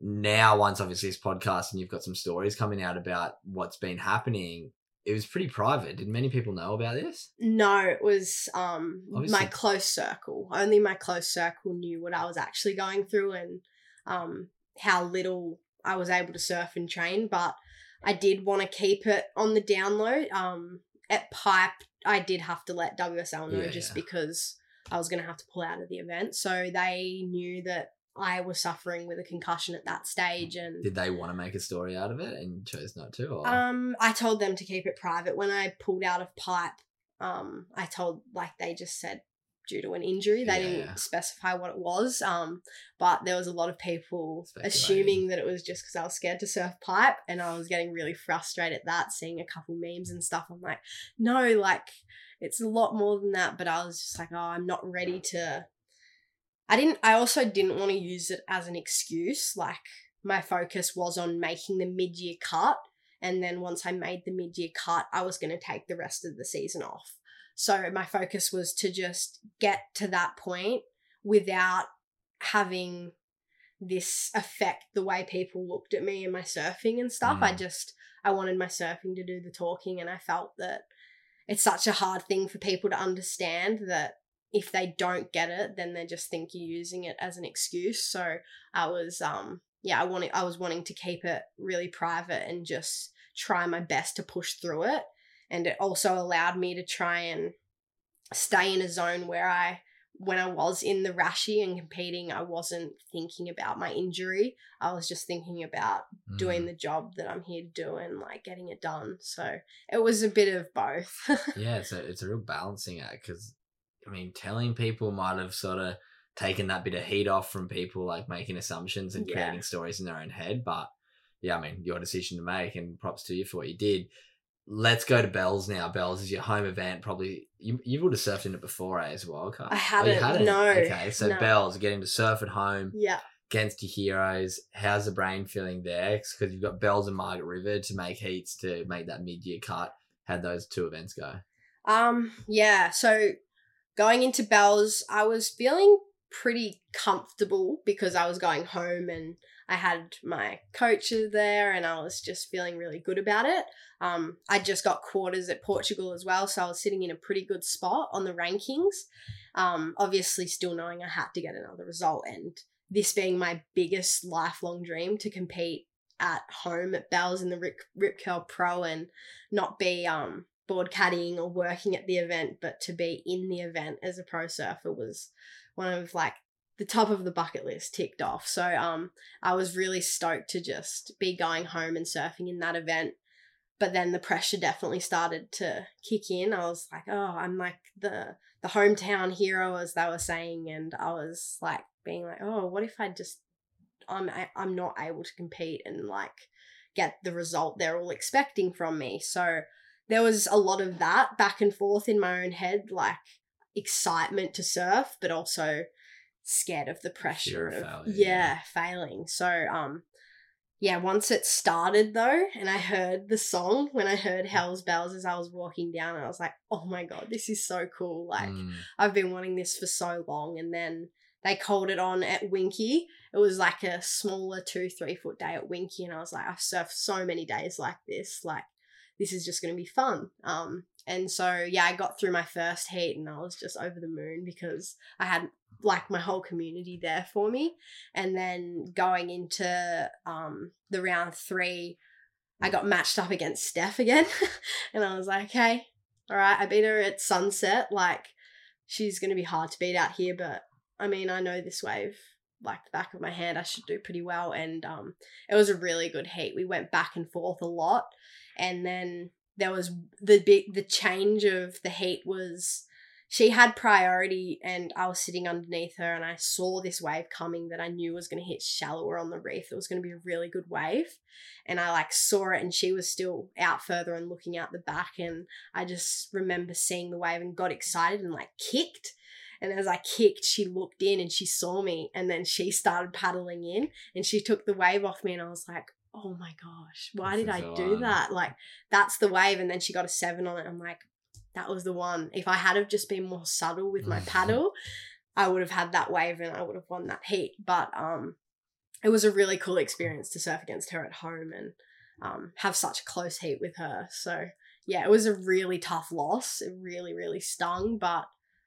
now once obviously this podcast and you've got some stories coming out about what's been happening, it was pretty private. Did many people know about this? No, it was um Obviously. my close circle. Only my close circle knew what I was actually going through and um how little I was able to surf and train, but I did want to keep it on the download. Um, at Pipe, I did have to let WSL know Yeah, just yeah. because I was going to have to pull out of the event. So they knew that I was suffering with a concussion at that stage, and Did they want to make a story out of it and chose not to? Or? um, I told them to keep it private. When I pulled out of Pipe, um, I told like they just said due to an injury. They Yeah, didn't specify what it was. Um, but there was a lot of people assuming that it was just because I was scared to surf pipe, and I was getting really frustrated at that. Seeing a couple memes and stuff, I'm like, no, like it's a lot more than that. But I was just like, oh, I'm not ready to. I didn't. I also didn't want to use it as an excuse. Like my focus was on making the mid year cut. And then once I made the mid year cut, I was going to take the rest of the season off. So my focus was to just get to that point without having this affect the way people looked at me and my surfing and stuff. I Mm. just, I wanted my surfing to do the talking. And I felt that it's such a hard thing for people to understand that if they don't get it, then they just think you're using it as an excuse. So I was, um, yeah, I wanted, I was wanting to keep it really private and just try my best to push through it. And it also allowed me to try and stay in a zone where I, when I was in the rashi and competing, I wasn't thinking about my injury. I was just thinking about Mm. doing the job that I'm here to do and like getting it done. So it was a bit of both. yeah, it's a it's a real balancing act because I mean, telling people might have sort of taken that bit of heat off from people like making assumptions and Yeah. creating stories in their own head. But yeah, I mean, your decision to make, and props to you for what you did. Let's go to Bells now. Bells is your home event. Probably you you would have surfed in it before eh, as well. I hadn't, no, Okay, so no. Bells getting to surf at home yeah. against your heroes. How's the brain feeling there? Because you've got Bells and Margaret River to make heats to make that mid year cut. How'd those two events go? Um, yeah, so going into Bells, I was feeling pretty comfortable because I was going home and I had my coaches there and I was just feeling really good about it. Um, I just got quarters at Portugal as well, so I was sitting in a pretty good spot on the rankings. Um, obviously, still knowing I had to get another result, and this being my biggest lifelong dream to compete at home at Bells in the Rip, Rip Curl Pro and not be um board caddying or working at the event, but to be in the event as a pro surfer was one of like the top of the bucket list ticked off. So um I was really stoked to just be going home and surfing in that event. But then the pressure definitely started to kick in. I was like, oh, I'm like the the hometown hero as they were saying, and I was like being like, oh, what if I just I'm I- I'm not able to compete and like get the result they're all expecting from me. So there was a lot of that back and forth in my own head, like excitement to surf, but also scared of the pressure of yeah, yeah. failing. So um yeah, once it started though, and I heard the song when I heard Hell's Bells as I was walking down, I was like, oh my god, this is so cool. Like Mm. I've been wanting this for so long. And then they called it on at Winky. It was like a smaller two, three foot day at Winky. And I was like, I've surfed so many days like this. Like, this is just going to be fun. Um, and so, yeah, I got through my first heat and I was just over the moon because I had like my whole community there for me. And then going into um, the round three, I got matched up against Steph again. and I was like, okay, all right, I beat her at sunset. Like, she's going to be hard to beat out here, but I mean, I know this wave like the back of my hand. I should do pretty well. And um, it was a really good heat. We went back and forth a lot. And then there was the big, the change of the heat was she had priority and I was sitting underneath her and I saw this wave coming that I knew was going to hit shallower on the reef. It was going to be a really good wave. And I like saw it and she was still out further and looking out the back. And I just remember seeing the wave and got excited and like kicked. And as I kicked, she looked in and she saw me. And then she started paddling in and she took the wave off me. And I was like, oh my gosh, why This did I do that? Like, that's the wave. And then she got a seven on it. I'm like, that was the one. If I had have just been more subtle with my paddle, I would have had that wave and I would have won that heat. But um, it was a really cool experience to surf against her at home and um, have such a close heat with her. So yeah, it was a really tough loss. It really, really stung, but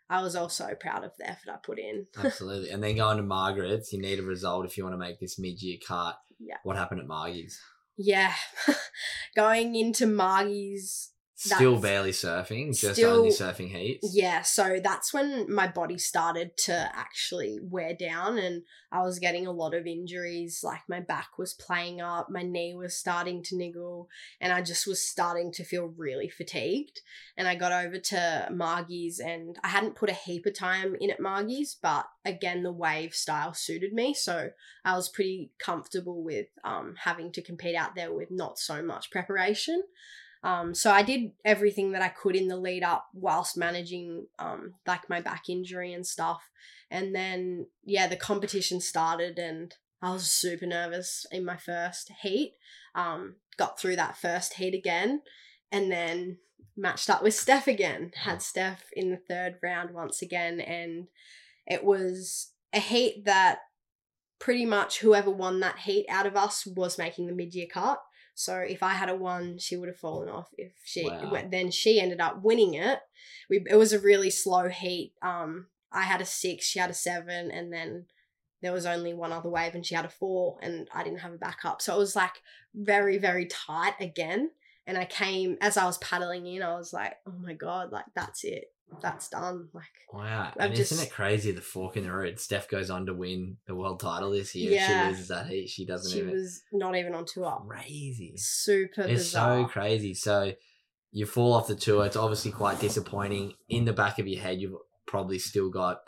I was also proud of the effort I put in. Absolutely. And then going to Margaret's, you need a result if you want to make this mid year cut. Yeah. What happened at Margie's? Yeah, going into Margie's Still barely surfing, just Still- only surfing heats. Yeah, so that's when my body started to actually wear down and I was getting a lot of injuries. Like my back was playing up, my knee was starting to niggle, and I just was starting to feel really fatigued. And I got over to Margie's and I hadn't put a heap of time in at Margie's, but again, the wave style suited me. So I was pretty comfortable with um, having to compete out there with not so much preparation. Um, so I did everything that I could in the lead up whilst managing um, like my back injury and stuff. And then yeah, the competition started and I was super nervous in my first heat. Um, got through that first heat again and then matched up with Steph again. Had Steph in the third round once again and it was a heat that pretty much whoever won that heat out of us was making the mid-year cut. So if I had a one, she would have fallen off. If she Wow. then she ended up winning it. We it was a really slow heat. Um, I had a six, she had a seven, and then there was only one other wave, and she had a four, and I didn't have a backup. So it was like very very tight again. And I came as I was paddling in, I was like, oh my god, like that's it, that's done. Like Wow. I've and just- isn't it crazy the fork in the road? Steph goes on to win the world title this year. Yeah. She loses that heat. She doesn't she even. was not even on tour. crazy. Super It's bizarre. so crazy. So you fall off the tour. It's obviously quite disappointing. In the back of your head, you've probably still got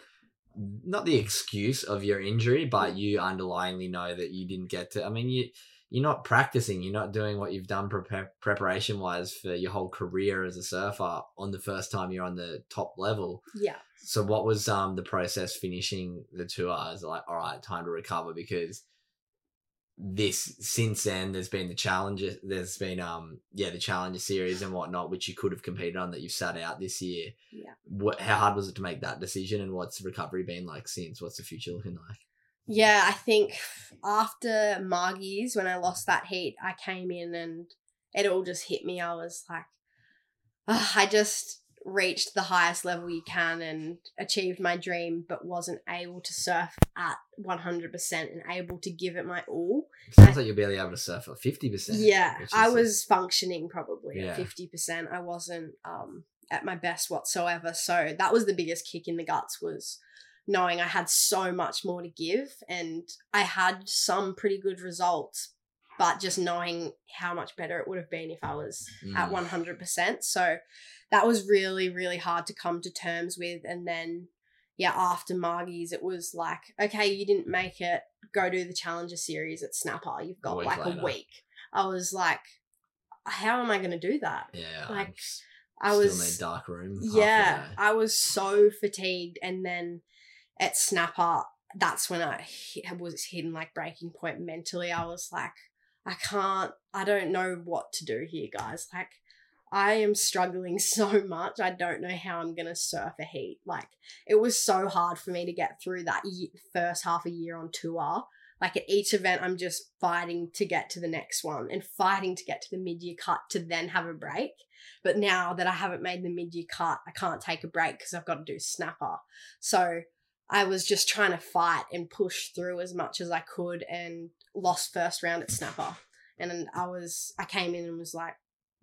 not the excuse of your injury, but you underlyingly know that you didn't get to. I mean, you you're not practicing. You're not doing what you've done prepar preparation wise for your whole career as a surfer on the first time you're on the top level. yeah. So what was um the process finishing the tour? Is like all right, time to recover because this since then there's been the challenges there's been um yeah the challenger series and whatnot which you could have competed on that you've sat out this year Yeah. what how hard was it to make that decision and what's recovery been like since what's the future looking like Yeah, I think after Margie's, when I lost that heat, I came in and it all just hit me. I was like, "Ugh, I just reached the highest level you can and achieved my dream, but wasn't able to surf at 100% and able to give it my all. sounds like you're barely able to surf at 50% Yeah, I was functioning probably Yeah. at 50%. I wasn't um, at my best whatsoever. So that was the biggest kick in the guts was knowing I had so much more to give and I had some pretty good results, but just knowing how much better it would have been if I was at Mm. 100%. So that was really, really hard to come to terms with. And then, yeah, after Margie's, it was like, okay, you didn't make it. Go do the Challenger series at Snapper. You've got week like later. a week. I was like, how am I going to do that? yeah like, I still was in a dark room yeah. I was so fatigued, and then at Snapper, that's when I was hitting like breaking point mentally. I was like, I can't, I don't know what to do here, guys. Like, I am struggling so much. I don't know how I'm gonna surf a heat. Like, it was so hard for me to get through that first half a year on tour. Like at each event, I'm just fighting to get to the next one and fighting to get to the mid year cut to then have a break. But now that I haven't made the mid year cut, I can't take a break because I've got to do snapper. So I was just trying to fight and push through as much as I could and lost first round at snapper. And I was, I came in and was like,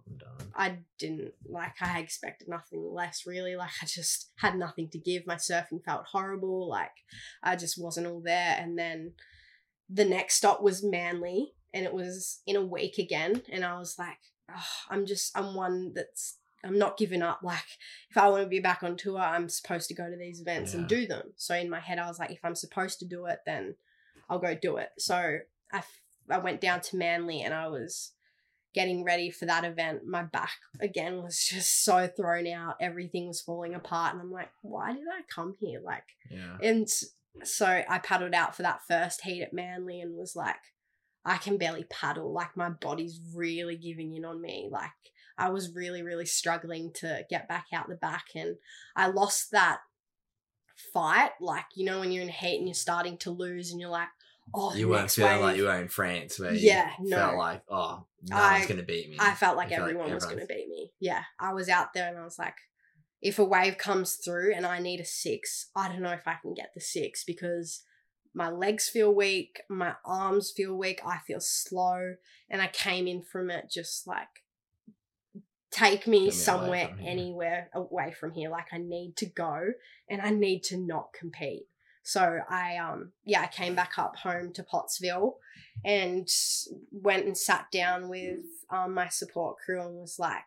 I'm done. I didn't like I expected nothing less really. Like I just had nothing to give. My surfing felt horrible. Like I just wasn't all there. And then the next stop was Manly and it was in a week again. And I was like, oh, I'm just I'm one that's I'm not giving up. Like if I want to be back on tour, I'm supposed to go to these events and do them. So in my head I was like, if I'm supposed to do it, then I'll go do it. So I, f- I went down to Manly and I was getting ready for that event, my back again was just so thrown out. Everything was falling apart. And I'm like, why did I come here? Like, Yeah. and so I paddled out for that first heat at Manly and was like, I can barely paddle. Like, my body's really giving in on me. Like, I was really, really struggling to get back out the back. And I lost that fight. Like, you know, when you're in heat and you're starting to lose and you're like, oh, You weren't feeling like you were in France where Yeah, you no. felt like, oh, no I- one's going to beat me. I felt like You felt like everyone was going to beat me. Yeah, I was out there and I was like, if a wave comes through and I need a six, I don't know if I can get the six because my legs feel weak, my arms feel weak, I feel slow, and I came in from it just like take me me somewhere anywhere away from here like I need to go and I need to not compete. So I um yeah, I came back up home to Pottsville and went and sat down with um, my support crew and was like,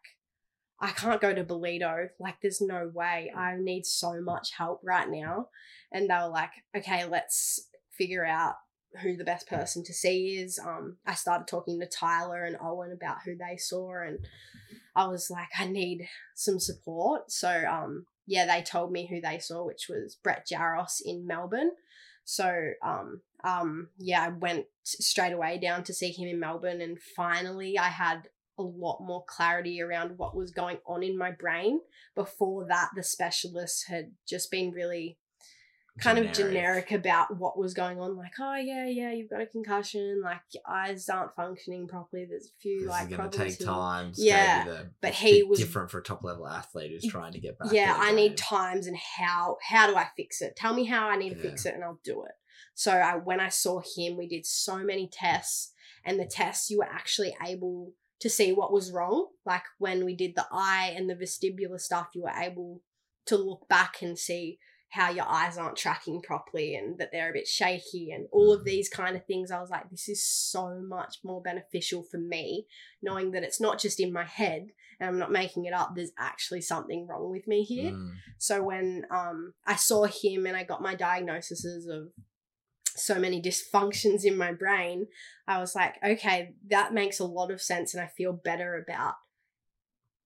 I can't go to Ballito. Like, there's no way. I need so much help right now. And they were like, okay, let's figure out who the best person to see is. Um, I started talking to Tyler and Owen about who they saw, and I was like, I need some support. So, um, yeah, they told me who they saw, which was Brett Jaros in Melbourne. So, um, um, yeah, I went straight away down to see him in Melbourne, and finally, I had a lot more clarity around what was going on in my brain. Before that, the specialist had just been really kind of generic about what was going on like oh yeah yeah you've got a concussion like your eyes aren't functioning properly there's a few This like going to take time. Yeah, the- but he was- different for a top level athlete who's trying to get back. yeah i need times and how how do i fix it tell me how i need to fix it and i'll do it so I, when i saw him we did so many tests and the tests you were actually able to see what was wrong like when we did the eye and the vestibular stuff you were able to look back and see how your eyes aren't tracking properly and that they're a bit shaky and all of Mhm. these kind of things i was like this is so much more beneficial for me knowing that it's not just in my head and i'm not making it up there's actually something wrong with me here Mm. so when um I saw him and I got my diagnoses of so many dysfunctions in my brain, I was like, okay, that makes a lot of sense and I feel better about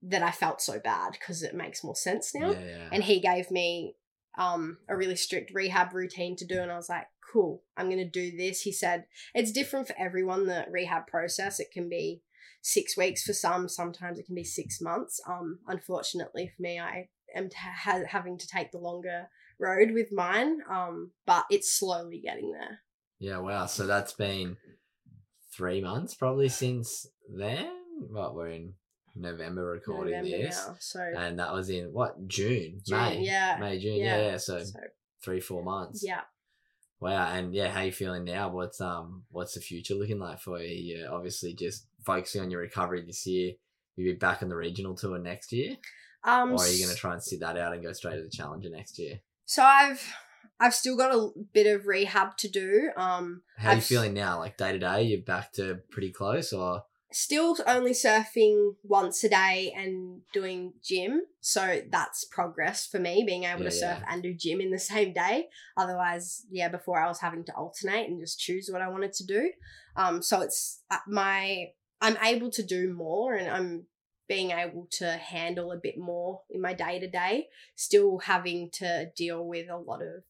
that I felt so bad because it makes more sense now. Yeah, yeah. And he gave me um a really strict rehab routine to do and I was like, cool, I'm going to do this. He said it's different for everyone the rehab process. It can be 6 weeks for some, sometimes it can be 6 months. Um unfortunately for me I am t- ha- having to take the longer road with mine. Um but it's slowly getting there. Yeah, wow. So that's been three months probably since then. What we're in November recording November this, now. So and that was in what June, June, May, yeah, May, June. Yeah, yeah. yeah. So, so three, four months. yeah. Wow. And yeah, how you feeling now? What's um, what's the future looking like for you? You're obviously just focusing on your recovery this year. You'll be back on the regional tour next year, Um or are you going to try and sit that out and go straight to the challenger next year? So I've I've still got a bit of rehab to do. Um, How are you feeling now? Like day to day, you're back to pretty close, or Still only surfing once a day and doing gym, so that's progress for me. Being able Yeah, to surf yeah. and do gym in the same day. Otherwise, yeah, before I was having to alternate and just choose what I wanted to do. Um, so it's uh, my I'm able to do more, and I'm being able to handle a bit more in my day to day. Still having to deal with a lot of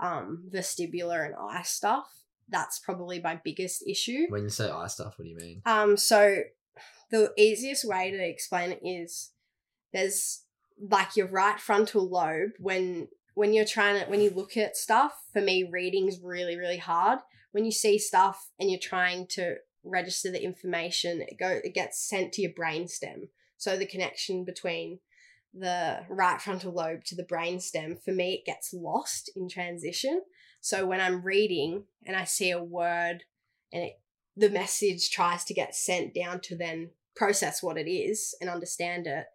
um, vestibular and eye stuff. That's probably my biggest issue. when you say eye stuff, what do you mean? Um, so the easiest way to explain it is there's like your right frontal lobe when when you're trying to when you look at stuff, for me reading's really, really hard. When you see stuff and you're trying to register the information, it go it gets sent to your brain stem. So the connection between the right frontal lobe to the brain stem, for me it gets lost in transition. So when I'm reading and I see a word and it the message tries to get sent down to then process what it is and understand it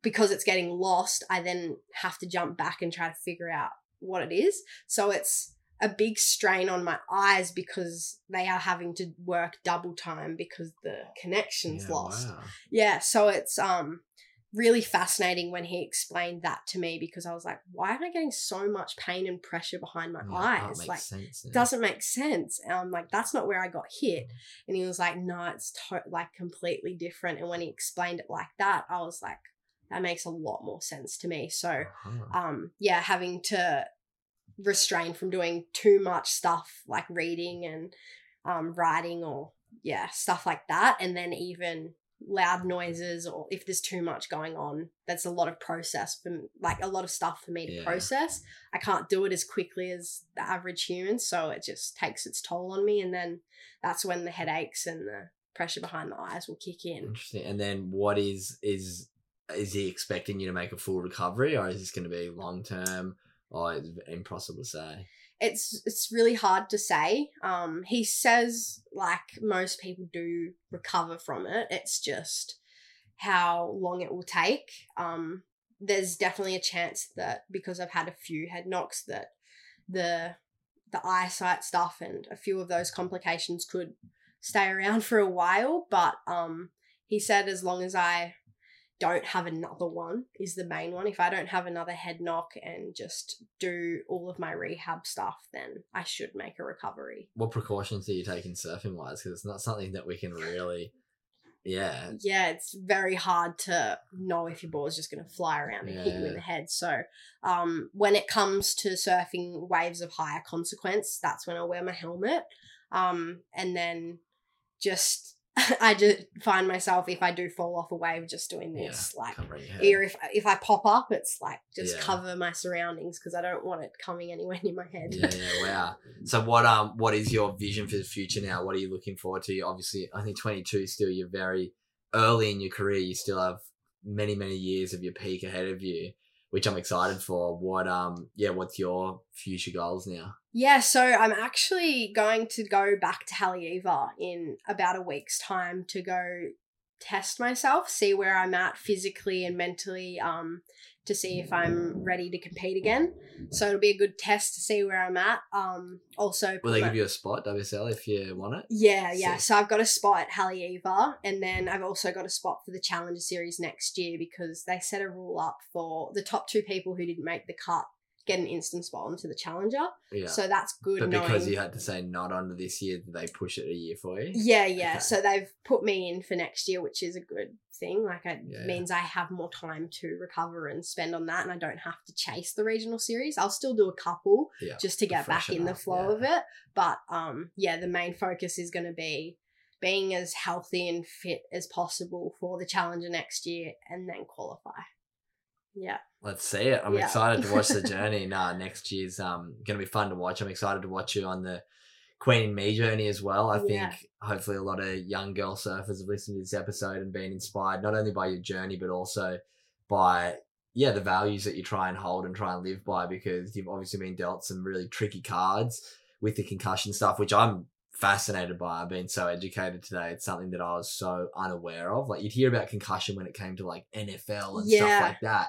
because it's getting lost i then have to jump back and try to figure out what it is so it's a big strain on my eyes because they are having to work double time because the connection's Yeah, lost wow. yeah so it's um really fascinating when he explained that to me because i was like why am i getting so much pain and pressure behind my Yeah, eyes like sense. now. doesn't make sense. And I'm like, that's not where I got hit. And he was like, no, it's to- like completely different. And when he explained it like that, I was like, that makes a lot more sense to me. So, Uh-huh. um, yeah, having to restrain from doing too much stuff like reading and um, writing or yeah, stuff like that. And then even loud noises or if there's too much going on that's a lot of process for like a lot of stuff for me to Yeah. process i can't do it as quickly as the average human so it just takes its toll on me and then that's when the headaches and the pressure behind the eyes will kick in Interesting. And then what is is is he expecting you to make a full recovery, or is this going to be long term, or impossible to say? It's it's really hard to say. Um, he says like most people do recover from it. It's just how long it will take. Um, there's definitely a chance that because I've had a few head knocks that the the eyesight stuff and a few of those complications could stay around for a while. But um, he said as long as I don't have another one is the main one. If I don't have another head knock and just do all of my rehab stuff, then I should make a recovery. What precautions are you taking surfing wise? Because it's not something that we can really, yeah, Yeah, it's very hard to know if your ball is just going to fly around and hit you in the head. So, um, when it comes to surfing waves of higher consequence, that's when I wear my helmet. Um, and then just I just find myself if I do fall off a wave, just doing yeah, this, like covering or if if I pop up, it's like just Yeah. cover my surroundings because I don't want it coming anywhere near my head. yeah, yeah, wow. So what um what is your vision for the future now? What are you looking forward to? Obviously, I think twenty two still you're very early in your career. You still have many many years of your peak ahead of you, which I'm excited for. What um yeah, what's your future goals now? Yeah, so I'm actually going to go back to Haleiwa in about a week's time to go test myself, see where I'm at physically and mentally, um, to see if I'm ready to compete again. So it'll be a good test to see where I'm at. Um, also, Will they give you a spot WSL if you want it? yeah, yeah. Sick. So I've got a spot at Haleiwa, and then I've also got a spot for the Challenger Series next year because they set a rule up for the top two people who didn't make the cut get an instant spot onto the Challenger. Yeah. So that's good. but because you had to say not under this year, they push it a year for you? Yeah, yeah. Okay. So they've put me in for next year, which is a good thing. Like it Yeah. means I have more time to recover and spend on that, and I don't have to chase the regional series. I'll still do a couple Yeah. just to get back in the flow yeah. of it. But um, yeah, the main focus is going to be being as healthy and fit as possible for the challenger next year, and then qualify. Yeah, Let's see it. I'm Yeah. excited to watch the journey. nah, next year's um gonna be fun to watch. I'm excited to watch you on the Queen in Me journey as well. I think hopefully a lot of young girl surfers have listened to this episode and been inspired not only by your journey but also by yeah the values that you try and hold and try and live by because you've obviously been dealt some really tricky cards with the concussion stuff, which I'm fascinated by. I've been so educated today. It's something that I was so unaware of. Like you'd hear about concussion when it came to like NFL and Yeah. stuff like that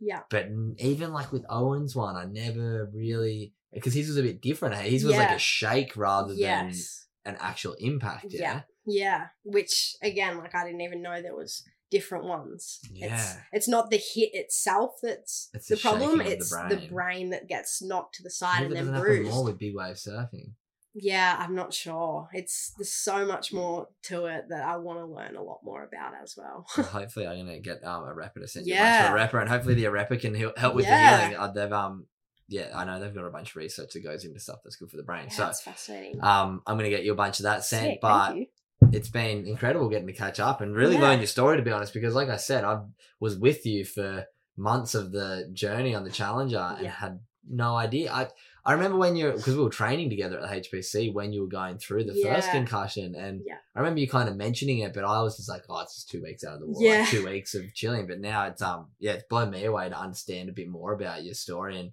yeah, but even like with Owen's one, I never really because his was a bit different. Hey, his was like a shake rather yes, than an actual impact. Yeah, Yeah. yeah. Which again, like I didn't even know there was different ones. It's, Yeah. it's not the hit itself that's It's the problem. of the It's the brain. brain. that gets knocked to the side and then bruised. more with big wave surfing. Yeah, I'm not sure. It's there's so much more to it that I want to learn a lot more about as well. So hopefully, I'm gonna get um, Arepa to send you Yeah. bunch of Arepa, and hopefully the Arepa can heal- help with Yeah. the healing. Uh, they've um, yeah, I know they've got a bunch of research that goes into stuff that's good for the brain. Yeah, so that's fascinating. um, I'm gonna get you a bunch of that sent, Sick, but. thank you. it's been incredible getting to catch up and really Yeah. learn your story to be honest because like i said i was with you for months of the journey on the challenger and Yeah. had no idea i i remember when you're because we were training together at the hpc when you were going through the first concussion and Yeah. i remember you kind of mentioning it but i was just like oh it's just two weeks out of the war Yeah. like two weeks of chilling but now it's um yeah it's blown me away to understand a bit more about your story and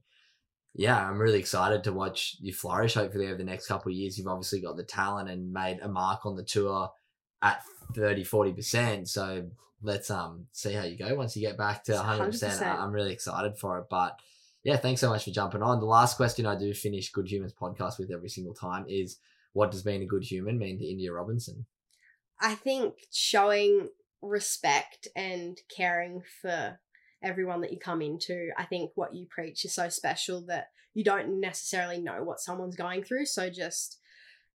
yeah, I'm really excited to watch you flourish. Hopefully, over the next couple of years, you've obviously got the talent and made a mark on the tour at 30, 40%. So let's um see how you go once you get back to 100%. 100%. I'm really excited for it. But yeah, thanks so much for jumping on. The last question I do finish Good Humans podcast with every single time is what does being a good human mean to India Robinson? I think showing respect and caring for everyone that you come into, I think what you preach is so special that you don't necessarily know what someone's going through. So just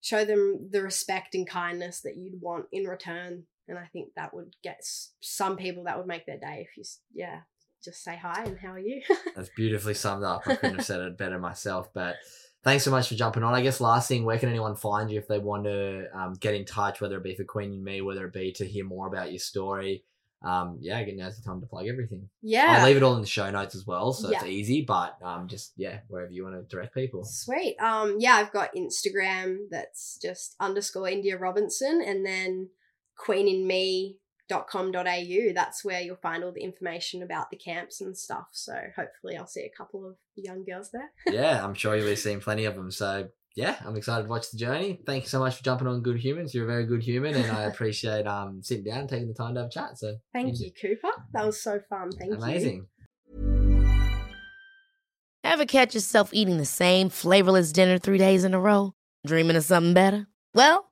show them the respect and kindness that you'd want in return. And I think that would get some people that would make their day if you, yeah, just say hi and how are you? That's beautifully summed up. I couldn't have said it better myself. But thanks so much for jumping on. I guess last thing, where can anyone find you if they want to um, get in touch, whether it be for Queen in Me, whether it be to hear more about your story? Um, yeah, again, now's the time to plug everything. yeah. I'll leave it all in the show notes as well, so it's easy. But um, just yeah, wherever you want to direct people. Sweet. Um, yeah, I've got Instagram that's just underscore India Robinson and then .com.au that's where you'll find all the information about the camps and stuff so hopefully i'll see a couple of young girls there yeah, I'm sure you'll be seeing plenty of them. So yeah, I'm excited to watch the journey. Thank you so much for jumping on Good Humans. You're a very good human, and I appreciate um sitting down and taking the time to have a chat. So thank you cooper that was so fun thank you amazing. Ever catch yourself eating the same flavorless dinner three days in a row? Dreaming of something better? Well,